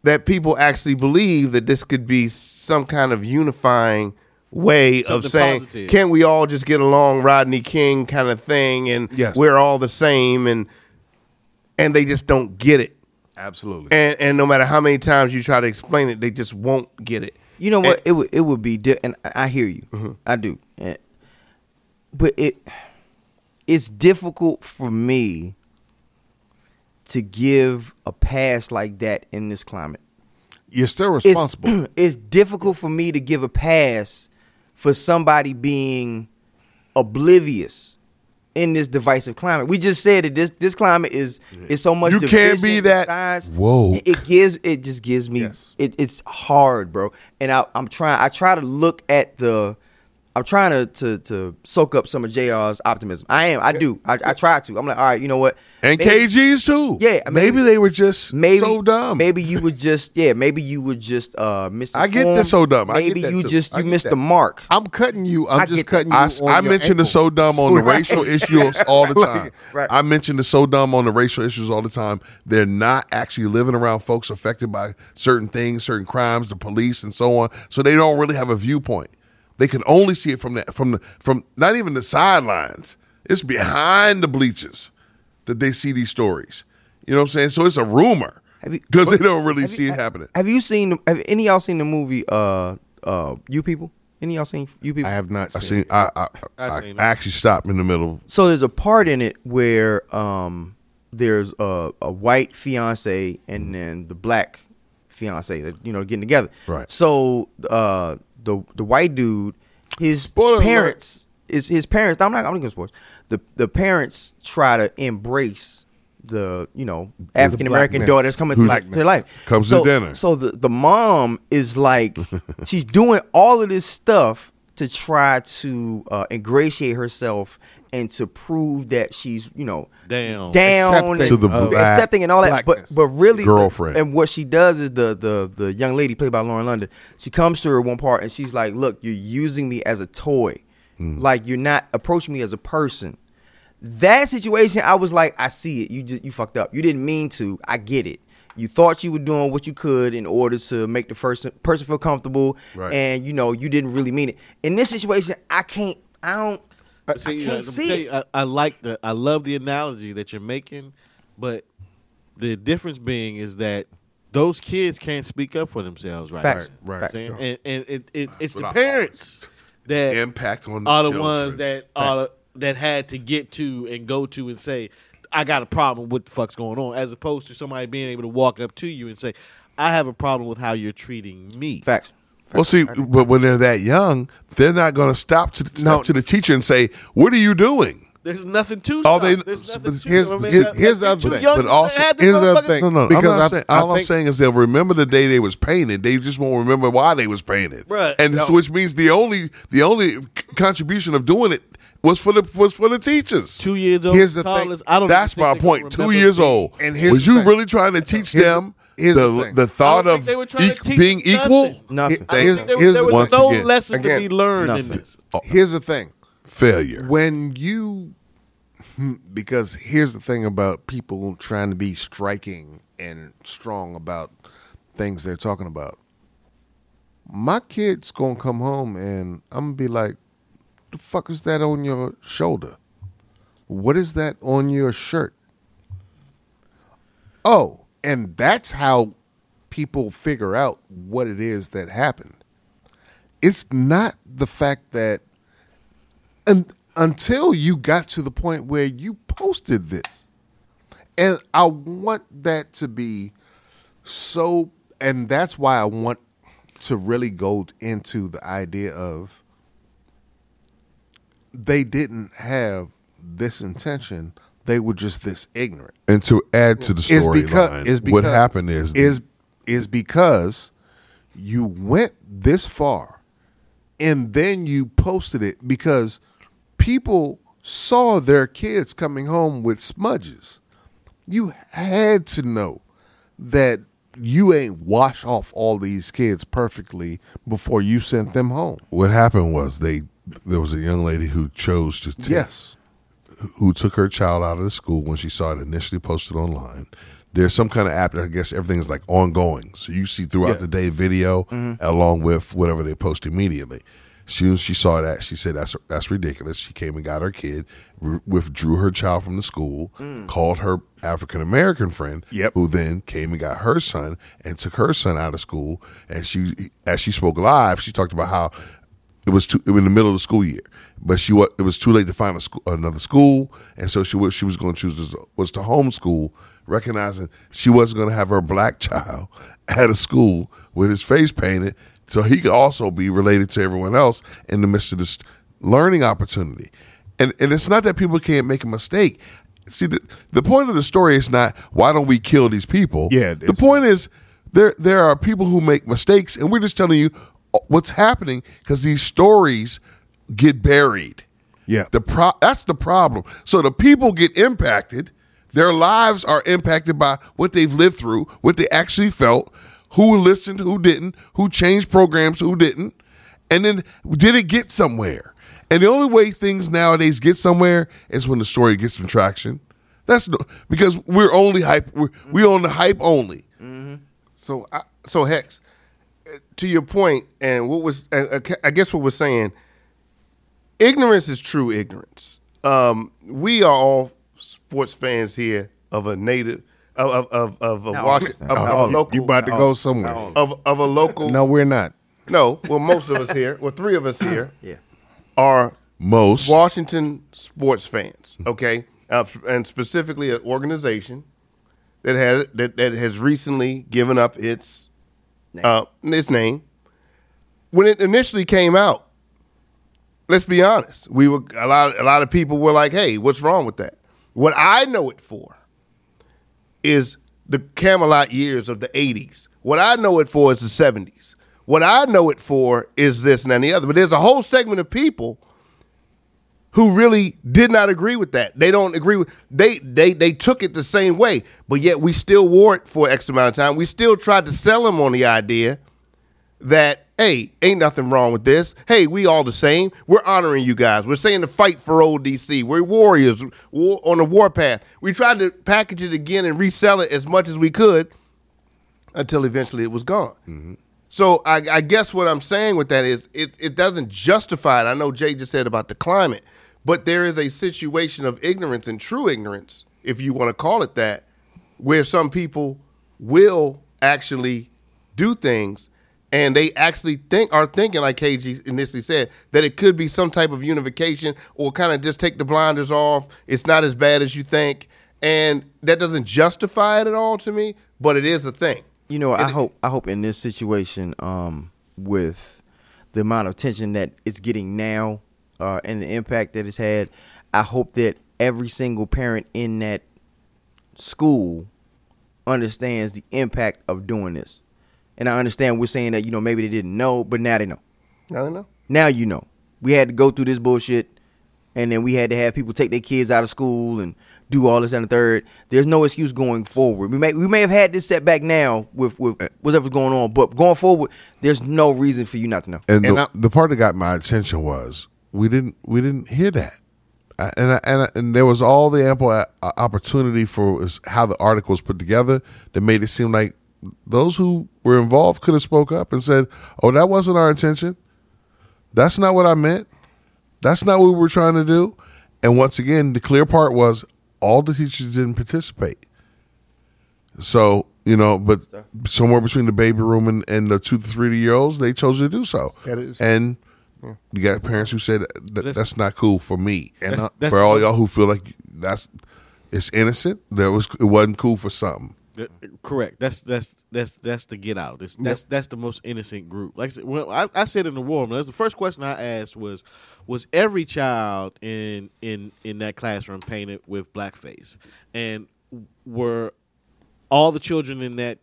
that people actually believe that this could be some kind of unifying way of saying, positive. can't we all just get along, Rodney King kind of thing, and Yes. we're all the same, and and they just don't get it. Absolutely. And and no matter how many times you try to explain it, they just won't get it. You know what? it would it would be, di- and I I hear you. Mm-hmm. I do, And- but it it's difficult for me to give a pass like that in this climate. You're still It's, responsible. it's difficult for me to give a pass for somebody being oblivious in this divisive climate. We just said that this this climate is is so much. You can't be that besides- woke. It gives it just gives me Yes. it, it's hard, bro. And I, I'm trying. I try to look at the. I'm trying to, to to soak up some of Jr's optimism. I am. I do. I, I try to. I'm like, all right, you know what? And Maybe- KGs too. Yeah, maybe, maybe- they were just maybe so dumb. Maybe you would just yeah. Maybe you would just uh miss. I get the so dumb. I Maybe you too. just you missed that. the mark. I'm cutting you. I'm I just cutting you. I, on I mention the so dumb on the Right. racial issues all the time. Right. I mention the so dumb on the racial issues all the time. They're not actually living around folks affected by certain things, certain crimes, the police, and so on. So they don't really have a viewpoint. They can only see it from the from the from not even the sidelines. It's behind the bleachers that they see these stories. You know what I'm saying? So it's a rumor because they don't really see you- it happening. Have you seen? Have any of y'all seen the movie? Uh, uh, you people. Any of y'all seen you people? I have not I seen. seen. I I, I've I, seen. I actually stopped in the middle. So there's a part in it where um there's a, a white fiance and then the black fiance that you know getting together. Right. So uh the the white dude, his Spoiler alert. parents is his parents. I'm not. I'm not gonna spoil. The the parents try to embrace the you know African American blackness. daughter that's coming to, Who's- like, to life. Comes to so, dinner. So the the mom is like she's doing all of this stuff to try to uh, ingratiate herself and to prove that she's you know Down. down Accepting and To the black- accepting and all that. But blackness. but really, Girlfriend. And what she does is the the the young lady played by Lauren London. She comes to her one part and she's like, "Look, you're using me as a toy. Hmm. Like you're not approaching me as a person." That situation, I was like, I see it. You just you fucked up. You didn't mean to. I get it. You thought you were doing what you could in order to make the first person feel comfortable, Right. and you know you didn't really mean it. In this situation, I can't. I don't. I See, can't uh, see you, I, I like the I love the analogy that you're making, but the difference being is that those kids can't speak up for themselves right Facts. now. Right. Facts. And, and it, it, it's the parents that Impact on are the children. ones that are that had to get to and go to and say, I got a problem with the fuck's going on, as opposed to somebody being able to walk up to you and say, I have a problem with how you're treating me. Facts. Well, see, but when they're that young, they're not going to stop to step No. to the teacher and say, "What are you doing?" There's nothing to All stop. they- There's nothing to here's- I here's- here's the other thing. But to also- here's the other thing. No, no. Because I'm I- saying, I all I'm saying is they'll remember the day they was painted. They just won't remember why they was painted. Bruh, and no. so which means the only the only contribution of doing it was for the was for the teachers. Two years old. Here's the thing. I don't. That's my think they're gonna point. Two years old. And here's was you thing. really trying to teach Here's- them here's the the the thought of they were trying to e- teach being nothing. equal? Nothing. I Here's- think there, here's there was once no again- lesson to be learned in this. Uh, here's the thing. Failure. when you because here's the thing about people trying to be striking and strong about things they're talking about my kid's gonna come home and i'm gonna be like the fuck is that on your shoulder what is that on your shirt oh and that's how people figure out what it is that happened it's not the fact that un until you got to the point where you posted this. And I want that to be so, and that's why I want to really go into the idea of they didn't have this intention. They were just this ignorant. And to add to the storyline, what happened is is is because you went this far and then you posted it because people saw their kids coming home with smudges. You had to know that you ain't wash off all these kids perfectly before you sent them home. what happened was they there was a young lady who chose to take, Yes. Who took her child out of the school when she saw it initially posted online. There's some kind of app that I guess everything is like ongoing. So you see throughout Yeah. the day video mm-hmm. along with whatever they post immediately. Soon she saw that, she said that's that's ridiculous. She came and got her kid, r- withdrew her child from the school, mm. called her African American friend, Yep. who then came and got her son and took her son out of school. And she, as she spoke live, she talked about how it was too, it was in the middle of the school year, but she it was too late to find a school, another school, and so she what she was going to choose was, was to homeschool, recognizing she wasn't going to have her black child at a school with his face painted, so he could also be related to everyone else in the midst of this learning opportunity. And and it's not that people can't make a mistake. See, the, the point of the story is not why don't we kill these people. Yeah, the point is there there are people who make mistakes, and we're just telling you what's happening because these stories get buried. Yeah. The pro- that's the problem. So the people get impacted. Their lives are impacted by what they've lived through, what they actually felt, who listened, who didn't, who changed programs, who didn't, and then did it get somewhere? And the only way things nowadays get somewhere is when the story gets some traction. That's no, because we're only hype. We're, we own the hype only. Mm-hmm. So, I, so Hex, to your point, and what was uh, uh, I guess what we're saying, ignorance is true ignorance. Um, we are all sports fans here of a native of of of, of Washington, of, a local. You about to go somewhere? of of a local. No, we're not. no. Well, most of us here, well, three of us here, Yeah. are Most Washington sports fans, okay, uh, and specifically an organization that had that, that has recently given up its uh, its name. When it initially came out, let's be honest, we were a lot. A lot of people were like, "Hey, what's wrong with that?" What I know it for is the Camelot years of the '80s. What I know it for is the '70s. What I know it for is this and and the other. But there's a whole segment of people who really did not agree with that. They don't agree with they they they took it the same way, but yet we still wore it for X amount of time. We still tried to sell them on the idea that hey, ain't nothing wrong with this. Hey, we all the same. We're honoring you guys. We're saying to fight for old DC. We're warriors war, on the warpath. We tried to package it again and resell it as much as we could until eventually it was gone. Mm-hmm. So I, I guess what I'm saying with that is it, it doesn't justify it. I know Jay just said about the climate, but there is a situation of ignorance and true ignorance, if you want to call it that, where some people will actually do things and they actually think are thinking like KG initially said that it could be some type of unification or kind of just take the blinders off. It's not as bad as you think, and that doesn't justify it at all to me, but it is a thing. You know, I It- hope I hope in this situation, um, with the amount of tension that it's getting now, uh, and the impact that it's had, I hope that every single parent in that school understands the impact of doing this. And I understand we're saying that, you know, maybe they didn't know, but now they know. Now don't know. Now you know. We had to go through this bullshit, and then we had to have people take their kids out of school and do all this and the third. There's no excuse going forward. We may we may have had this setback now with with whatever's going on, but going forward, there's no reason for you not to know. And, And the, I- the part that got my attention was we didn't we didn't hear that, I, and I, and I, and there was all the ample uh, opportunity for how the article was put together that made it seem like those who were involved could have spoke up and said, "Oh, that wasn't our intention. That's not what I meant. That's not what we were trying to do." And once again, the clear part was all the teachers didn't participate. So you know, but somewhere between the baby room and, and the two to three year olds, they chose to do so. That is- and you got parents who said that, that's, not cool for me. And That's- uh, that's for all y'all who feel like that's it's innocent, that was it wasn't cool for something. Correct. That's that's that's that's the get out. It's, that's that's the most innocent group. Like I said, when I, I said in the war room, the first question I asked was, was every child in in in that classroom painted with blackface, and were all the children in that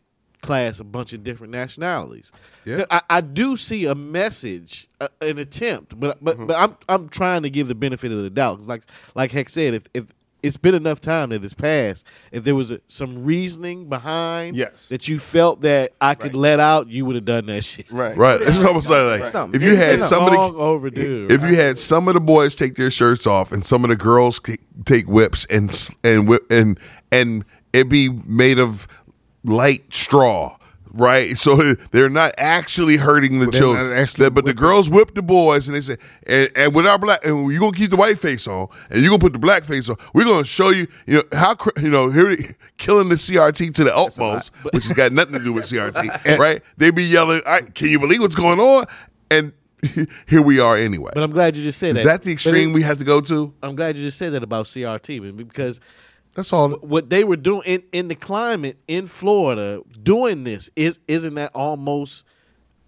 class a bunch of different nationalities? Yeah. I, I do see a message, uh, an attempt, but but but I'm I'm trying to give the benefit of the doubt. 'Cause like like Heck said, if if it's been enough time that it's passed. If there was a, some reasoning behind Yes. that you felt that I could let out, you would have done that shit. Right. Right. It's almost like, like Something. if you had It's some of long the overdue. if you had some of the boys take their shirts off and some of the girls take whips and s- and whip and and it be made of light straw. Right, so they're not actually hurting the children, but the girls whip the boys, and they say, "And, and with our black, and you gonna keep the white face on, and you're gonna put the black face on. We're gonna show you, you know how you know here killing the CRT to the utmost, which has got nothing to do with CRT, right? They be yelling, "I- "Can you believe what's going on?" And here we are anyway. But I'm glad you just said Is that. that the extreme it- we have to go to? I'm glad you just said that about CRT because That's all. what they were doing in, in the climate in Florida, doing this is isn't that almost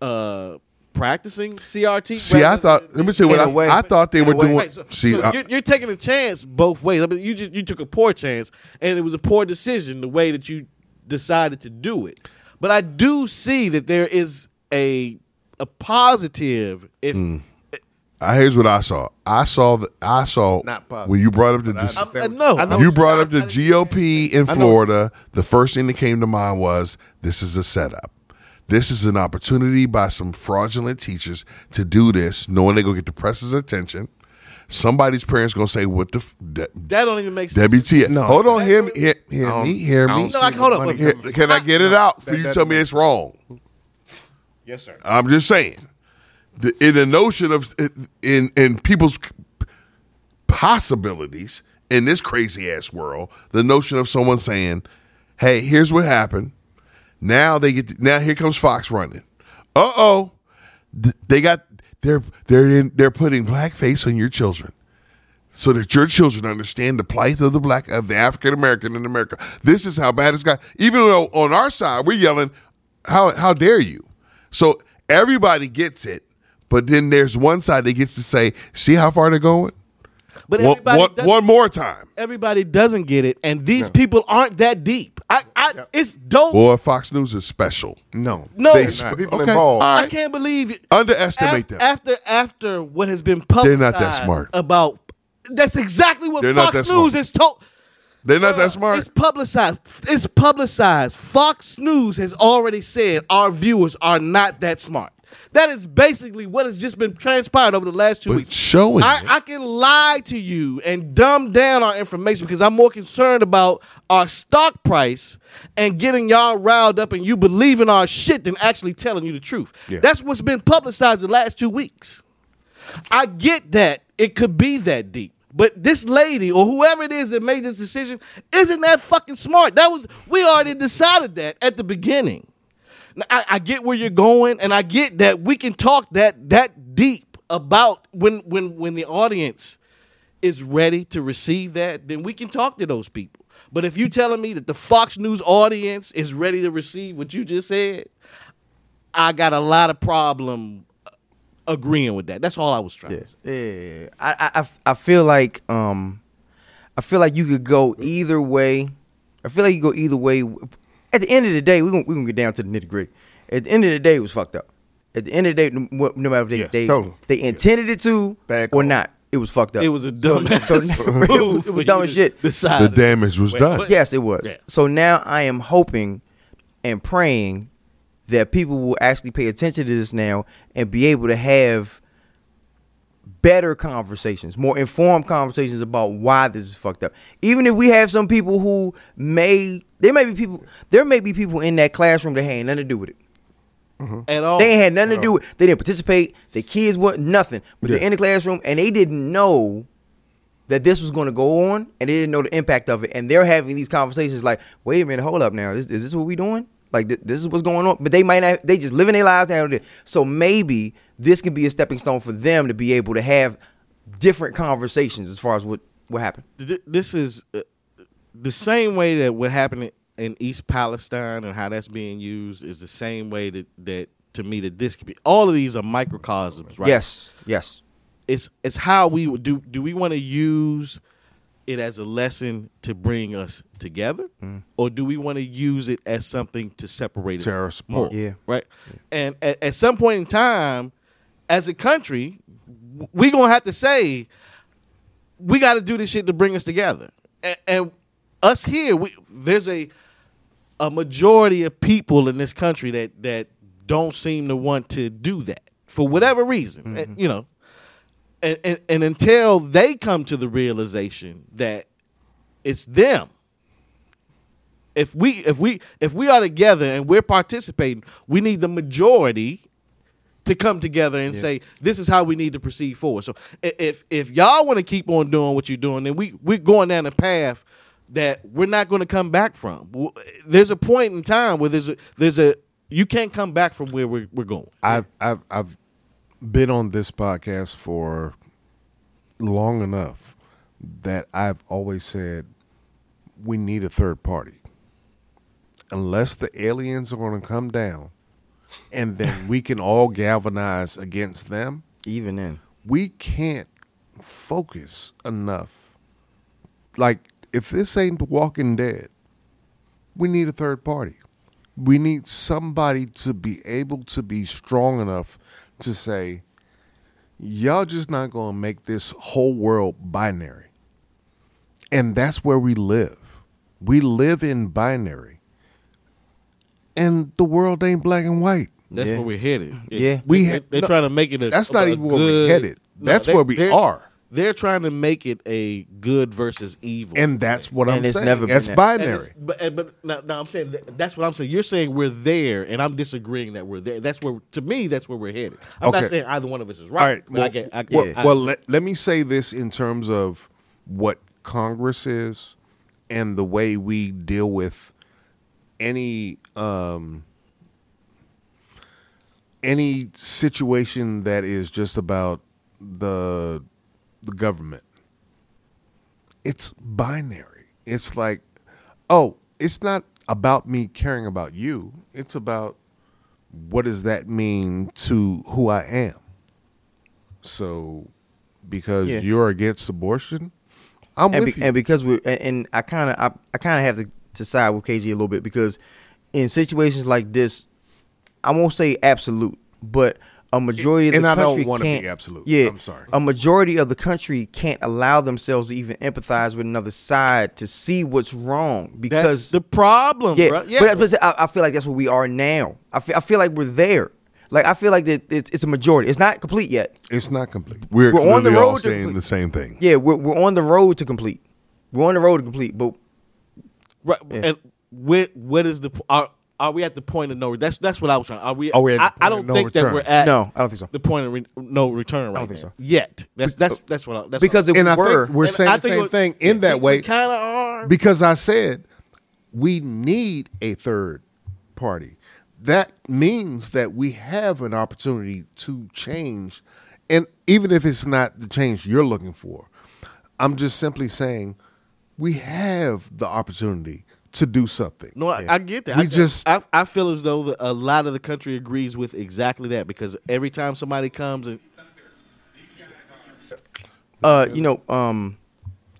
uh, practicing CRT? See, I thought. Let me tell you what In way. I thought they were doing. Wait, so, see, so I- you're, you're taking a chance both ways. I mean, you just you took a poor chance, and it was a poor decision the way that you decided to do it. But I do see that there is a a positive if Mm. Uh, here's what I saw. I saw the I saw Not possible, when you brought up the but I dis- understand Uh, no, I know you brought up the GOP in Florida. The first thing that came to mind was this is a setup. This is an opportunity by some fraudulent teachers to do this, knowing they're gonna get the press's attention. Somebody's parents gonna say, "What the f- De- That don't even make sense. WTF?" No. Hold on, hear me, hear, hear don't- me, hear I me. don't No, see I- hold the up, money wait. Here- Can I get it out for you? to Tell me it's wrong. Yes, sir. I'm just saying, the, in the notion of in in people's possibilities in this crazy ass world, the notion of someone saying, "Hey, here's what happened." Now they get now here comes Fox running. Uh oh, they got they're they're in, they're putting blackface on your children. So that your children understand the plight of the black of the African American in America. This is how bad it's got. Even though on our side we're yelling, "How how dare you?" So everybody gets it, but then there's one side that gets to say, "See how far they're going." But One, everybody one, doesn't- one more time. everybody doesn't get it, and these people aren't that deep. I, I, it's dope. Boy, Fox News is special. No. no, They sp- people okay, involved. all I can't believe it. Underestimate Af- them. After after what has been They're publicized not that smart. about. That's exactly what They're not Fox that News smart. has told. They're not Bruh, that smart. It's publicized. It's publicized. Fox News has already said our viewers are not that smart. That is basically what has just been transpired over the last two But weeks. showing I. I can lie to you and dumb down our information because I'm more concerned about our stock price and getting y'all riled up and you believing our shit than actually telling you the truth. That's what's been publicized the last two weeks. I get that it could be that deep. But this lady or whoever it is that made this decision isn't that fucking smart. That was we already decided that at the beginning. I, I get where you're going, and I get that we can talk that that deep about when when when the audience is ready to receive that, then we can talk to those people. But if you're telling me that the Fox News audience is ready to receive what you just said, I got a lot of problem agreeing with that. That's all I was trying. to say. Yeah. I, I- I feel like um I feel like you could go either way. I feel like you go either way. At the end of the day, we're gonna we gonna get down to the nitty gritty. At the end of the day, it was fucked up. At the end of the day, no, no matter if they Yes, they, totally. they intended it to Bad or not, it was fucked up. It was a dumb So- ass so- move it was for dumb you as to shit. decide. the damage was done. Wait, Yes, it was. Yeah. So now I am hoping and praying that people will actually pay attention to this now and be able to have better conversations, more informed conversations about why this is fucked up. Even if we have some people who may there may be people there may be people in that classroom that had nothing to do with it. Mm-hmm. At all. They had nothing to do with it. they didn't participate, The kids were nothing. But they're in the classroom and they didn't know that this was going to go on and they didn't know the impact of it and they're having these conversations like wait a minute hold up now is, is this what we doing like th- this is what's going on but they might not they just living their lives down there so maybe this can be a stepping stone for them to be able to have different conversations as far as what what happened this is uh, the same way that what happened in East Palestine and how that's being used is the same way that that to me that this could be. All of these are microcosms, right? yes yes It's it's how we do. Do we want to use it as a lesson to bring us together, Mm. or do we want to use it as something to separate Tear us us more? Yeah. right. And at, at some point in time, as a country, we gonna have to say we got to do this shit to bring us together. And, and us here, we there's a a majority of people in this country that that don't seem to want to do that for whatever reason. And, you know, and, and and until they come to the realization that it's them. If we if we if we are together and we're participating, we need the majority to come together and say this is how we need to proceed forward. So if if y'all want to keep on doing what you're doing, then we we're going down a path that we're not going to come back from. There's a point in time where there's a there's a you can't come back from where we're we're going. I've I've I've been on this podcast for long enough that I've always said we need a third party. Unless the aliens are going to come down and then we can all galvanize against them, even then we can't focus enough. Like, if this ain't The Walking Dead, we need a third party. We need somebody to be able to be strong enough to say, y'all just not going to make this whole world binary. And that's where we live. We live in binary. And the world ain't black and white. That's Yeah. where we're headed. It- Yeah. We they, they're no, trying to make it a. that's not a even where we're good- headed. That's they- where we they're- are. They're trying to make it a good versus evil. And that's what I'm it's saying. never been That's that. And binary. it's- but but now, now I'm saying that, that's what I'm saying. You're saying we're there, and I'm disagreeing that we're there. That's where, to me, that's where we're headed. I'm not saying either one of us is right. All right. Well, I get, I, well, I- well, let, let me say this in terms of what Congress is and the way we deal with any um, any situation that is just about the the government. It's binary. It's like, oh, it's not about me caring about you. It's about what does that mean to who I am? So, because Yeah. you're against abortion, I'm and, with be- you. and because we and, I kind of I, I kind of have to, to side with KG a little bit because in situations like this, I won't say absolute, but a majority of And the I don't country wanna be can't. absolute. Yeah, I'm sorry. A majority of the country can't allow themselves to even empathize with another side to see what's wrong that's because the problem, yeah, bro. Yeah, but, but I, I feel like that's where we are now. I feel, I feel like we're there. Like I feel like that it's, it's a majority. It's not complete yet. it's not complete. We're, We're on the all road to saying complete- the same thing. Yeah, we're we're on the road to complete. We're on the road to complete, but Right, Yeah. and where, what is the are are we at the point of no? That's that's what I was trying. Are we? Are we at the I, point I don't no think that we're at. No, I don't think so. The point of re, no return right I don't think now. so. Yet. That's that's uh, that's what. I, that's because if And we were, we're saying the same thing in that way We Kind of are. because I said we need a third party. That means that we have an opportunity to change, and even if it's not the change you're looking for, I'm just simply saying we have the opportunity to do something. No, I, I get that. We I just- I, I feel as though that a lot of the country agrees with exactly that because every time somebody comes and uh, you know, um,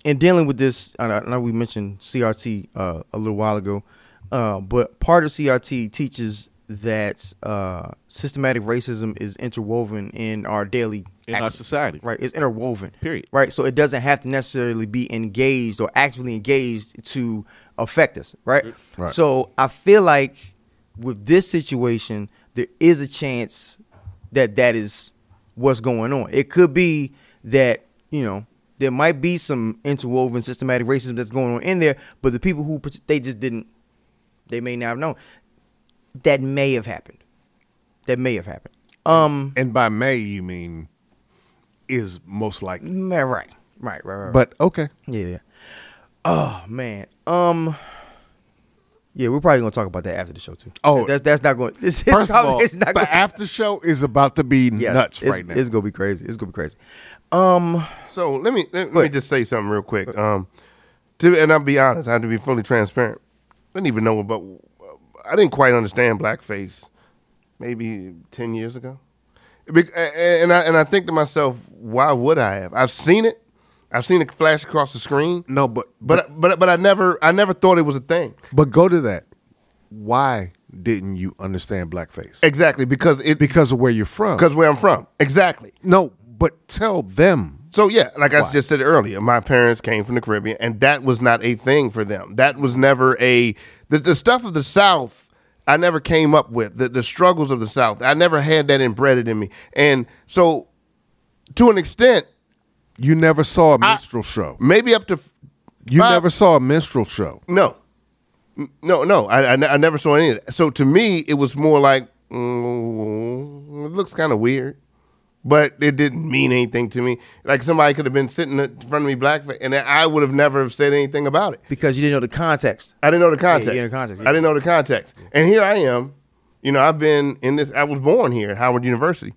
in dealing with this, I know, I know we mentioned CRT uh, a little while ago, uh, but part of CRT teaches that uh, systematic racism is interwoven in our daily in our society, Right, it's interwoven. Period. Right, so it doesn't have to necessarily be engaged or actively engaged to affect us. Right. Right. So I feel like with this situation, there is a chance that that is what's going on. It could be that you know there might be some interwoven systematic racism that's going on in there, but the people who they just didn't, they may not have known. That may have happened. That may have happened. Um. And by May, you mean is most likely. Right. Right. Right. Right. right. But okay, Yeah, yeah. Oh man. Um. Yeah, we're probably gonna talk about that after the show too. Oh. that's that's not going. This first of all, it's not the gonna, after show is about to be yes, nuts right now. It's gonna be crazy. It's gonna be crazy. Um. So let me let, Go me just say something real quick. Um, to, and I'll be honest, I have to be fully transparent. I didn't even know about. I didn't quite understand blackface. Maybe ten years ago, and I and I think to myself, why would I have? I've seen it. I've seen it flash across the screen. no, but But but but I never I never thought it was a thing. But go to that. Why didn't you understand blackface? Exactly because it Because of where you're from. because where I'm from. Exactly. no, but tell them. So yeah, like I just said earlier, my parents came from the Caribbean, and that was not a thing for them. That was never a the, the stuff of the South. I never came up with the, the struggles of the South. I never had that embedded in me, and so to an extent, You never saw a minstrel show. maybe up to You five- never saw a minstrel show. no, no, no. I, I, I never saw any of that. So to me, it was more like mm, it looks kind of weird. But it didn't mean anything to me. Like somebody could have been sitting in front of me blackface, and I would have never have said anything about it. Because you didn't know the context. I didn't know the context. you didn't know context, I didn't know the context. And here I am. You know, I've been in this. I was born here at Howard University.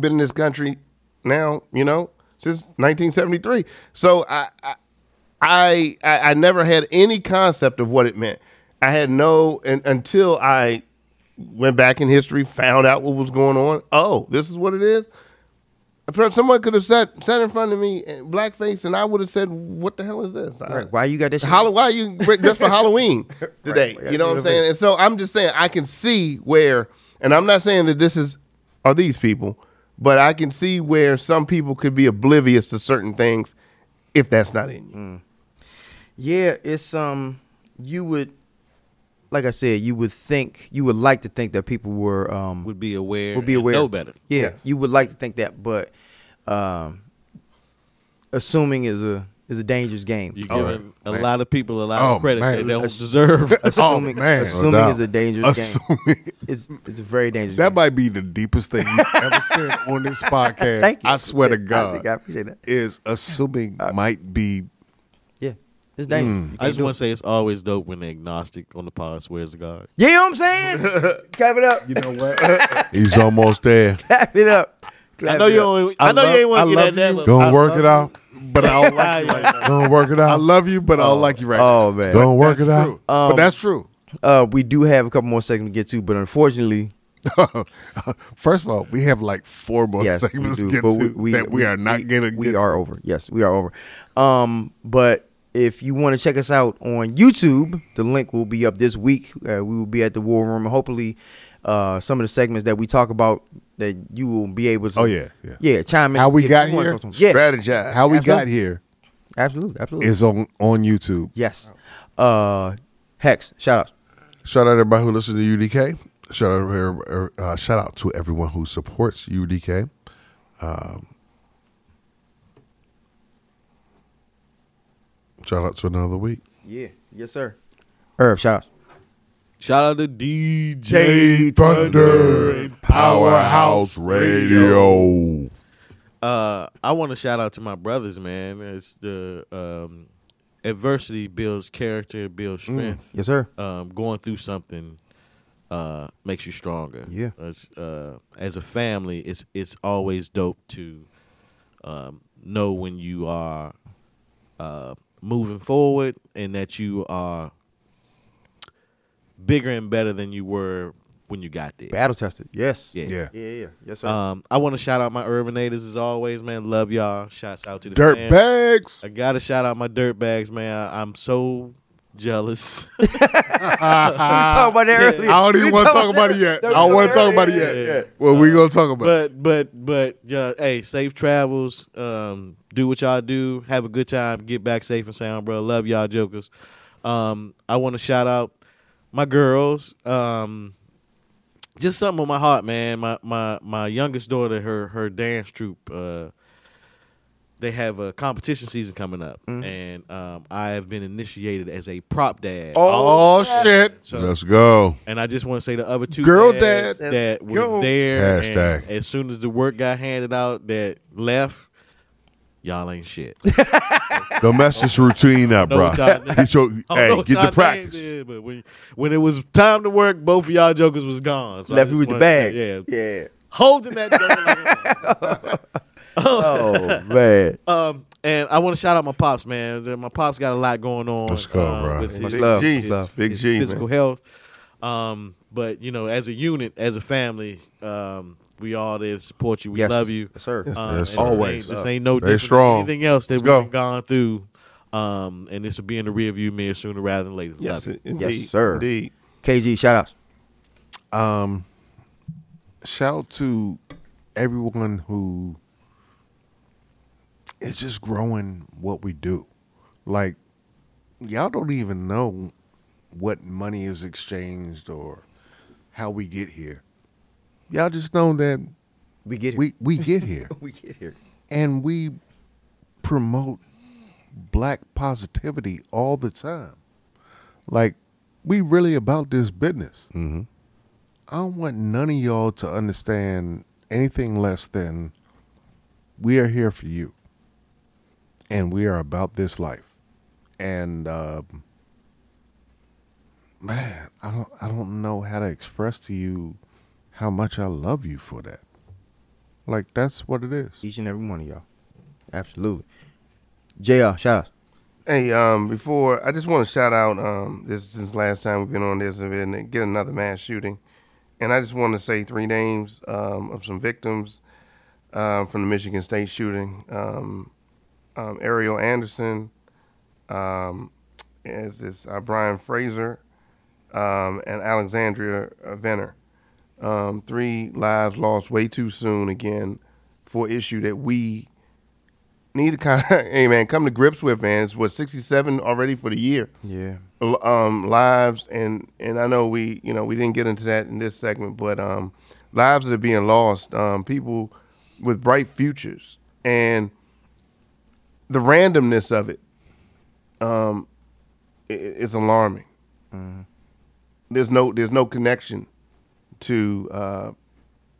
Been in this country now. You know, since 1973. So I, I, I, I I never had any concept of what it meant. I had no and, until I went back in history, found out what was going on. Oh, this is what it is. Someone could have sat sat in front of me in blackface, and I would have said, "What the hell is this?" I- Right. Why you got this? Why are you just for Halloween today? Right. You know what I'm saying? And so I'm just saying I can see where, and I'm not saying that this is are these people, but I can see where some people could be oblivious to certain things if that's not in you. Mm. Yeah, it's um you would like I said, you would think you would like to think that people were um Would be aware. would be and aware. Know better. Yeah, Yes. you would like to think that, but um assuming is a is a dangerous game. You're Oh, giving a man. lot of people a lot Oh, of credit man. they don't deserve. assuming man. assuming No is a dangerous Assuming game. It's it's a very dangerous that game. might be the deepest thing you've ever said on this podcast. Thank you. I swear to I God, think I appreciate that. is assuming might be Yeah. It's dangerous. You I just want to say it's always dope when the agnostic on the pod swears to God. You know what I'm saying? Clap it up. You know what? He's almost there. Clap it up. Clap I know you. up. Only, I, I know love- you ain't want to get that you. level. Gonna I work it out. but I don't like you right now. Gonna work it out. I love you, but I don't like you right Oh now. Oh man. Gonna work it That's out. true. but that's true. Uh, we do have a couple more segments to get to, but unfortunately, First of all, we have like four more yes, we segments do. to get but to that we, are not going to. We get are over. Yes, we are over. Um, but if you want to check us out on YouTube, the link will be up this week. Uh, we will be at the War Room, and hopefully, uh, some of the segments that we talk about that you will be able to. Oh, yeah, yeah. yeah. Chime in. How we got here? talk to 'em. Yeah, Strategize. How we Absolutely. got here absolutely, absolutely. is on on YouTube. yes. Uh, Hex, shout out. Shout out everybody who listens to UDK. Shout out every- uh, shout out to everyone who supports UDK. Um, shout out to another week. Yeah, yes, sir. Herb, shout out. Shout out to DJ J Thunder Powerhouse Radio. Uh, I want to shout out to my brothers, man. It's the um, adversity builds character, builds strength. Yes, sir. Um, going through something uh, makes you stronger. Yeah. As, uh, as a family, it's it's always dope to um, know when you are uh, moving forward and that you are bigger and better than you were when you got there. Battle tested. Yes. Yeah. Yeah. Yeah, yeah. Yes, sir. Um, I want to shout out my Urbanators as always, man. Love y'all. Shouts out to the Dirt fam. bags. I gotta shout out my dirt bags, man. I, I'm so jealous. we talked about that earlier. I don't even want to talk about it yet. that I don't want to talk about it yet. Yeah. Well, we gonna talk about it. but but but yeah, hey, safe travels. Um, do what y'all do. Have a good time. Get back safe and sound, bro. Love y'all, jokers. Um, I want to shout out my girls. Um, just something on my heart, man. My my my youngest daughter, her her dance troupe. Uh, they have a competition season coming up, and um, I have been initiated as a prop dad. Oh, shit! So, Let's go. and I just want to say the other two Girl dads dad. that were Go. there. Hashtag. And as soon as the work got handed out, that left. Y'all ain't shit. Don't mess this routine up, bro. Get your, I don't know hey, get y'all the practice. names is, but when, when it was time to work, both of y'all jokers was gone. So Left just you with the want- bag. Yeah, Yeah. holding that. joker Oh man. um, and I want to shout out my pops, man. My pops got a lot going on. Let's go, um, bro. With Much his, love. G, his- love. Big his G, physical man. health. Um, but you know, as a unit, as a family, um, we all there to support you. We Yes. love you. Yes, sir. Um, Yes, and this always. ain't, this ain't no Stay different strong. anything else that Let's we've go. gone through. Um, and this will be in the rearview mirror sooner rather than later. Yes, Love indeed. Yes, sir. Indeed. KG, shout outs. Um, shout out to everyone who is just growing what we do. Like, y'all don't even know what money is exchanged or how we get here. Y'all just know that We get here. we, we get here we get here. and we promote black positivity all the time. Like, we really about this business. Mhm. I don't want none of y'all to understand anything less than we are here for you, and we are about this life. And um, man, I don't, I don't know how to express to you how much I love you for that. Like that's what it is. Each and every one of y'all. Absolutely. JR, shout out. Hey, um, before I just want to shout out um, this since last time we've been on this event and get another mass shooting, and I just want to say three names um, of some victims um, from the Michigan State shooting: um, um, Arielle Anderson, um, is this uh, Brian Fraser, um, and Alexandria Verner. Um, three lives lost way too soon again for issue that we need to kind of, hey man, come to grips with, man. It's what sixty seven already for the year. Yeah. um, lives and and I know we you know we didn't get into that in this segment, but um, lives that are being lost, um, people with bright futures, and the randomness of it, um, i- i- is alarming. There's no there's no connection to uh,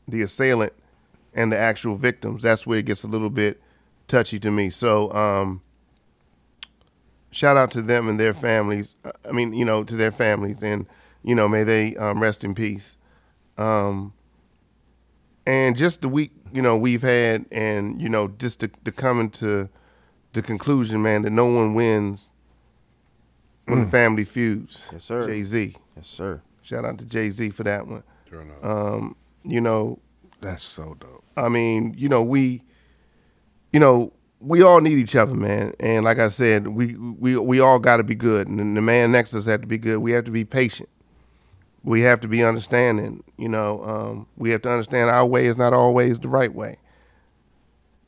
the assailant and the actual victims. That's where it gets a little bit touchy to me. So. Um, shout out to them and their families. uh, I mean, you know, to their families, and you know, may they um, rest in peace. Um, and just the week, you know, we've had, and you know, just to, to come into the conclusion, man, that no one wins when the family feuds. Yes, sir. Jay Z. Yes, sir. Shout out to Jay Z for that one. Sure enough. Um, you know, That's so dope. I mean, you know, we, you know, we all need each other, man. And like I said, we we we all got to be good, and the man next to us have to be good. We have to be patient. We have to be understanding. You know, um, we have to understand our way is not always the right way,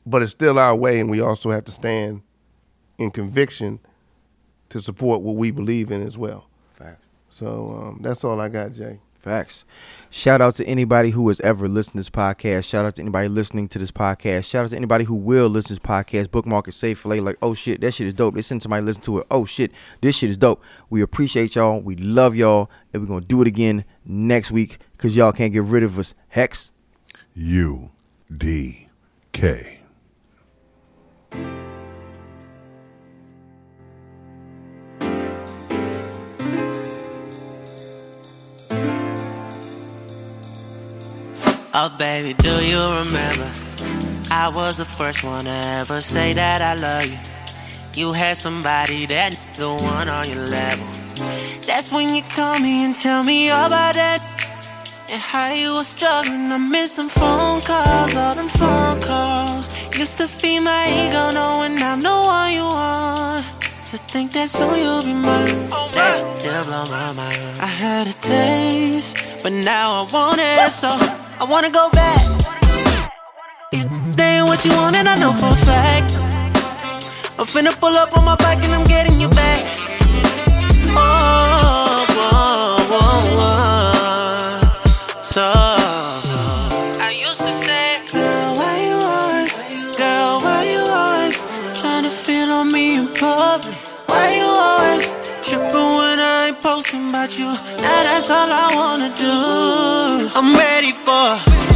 but it's still our way, and we also have to stand in conviction to support what we believe in as well. Facts. So um, that's all I got, Jay. Facts. Shout out to anybody who has ever listened to this podcast. Shout out to anybody listening to this podcast. Shout out to anybody who will listen to this podcast. Bookmark it safely. Like, oh shit, that shit is dope. They send somebody listen to it. Oh shit, this shit is dope. We appreciate y'all. We love y'all. And we're gonna do it again next week because y'all can't get rid of us. Hex. U D K. Oh, baby, do you remember? I was the first one to ever say that I love you. You had somebody that the one on your level. That's when you call me and tell me all about that. And how you were struggling. I miss some phone calls, all them phone calls. Used to feed my ego knowing I'm the one you want. To think that soon you'll be mine. Oh, that shit still blow my mind. I had a taste, but now I want it, so I wanna go back. They ain't what you want, and I know for a fact. I'm finna pull up on my bike and I'm getting you back. Oh, About you? Now that's all I wanna do. I'm ready for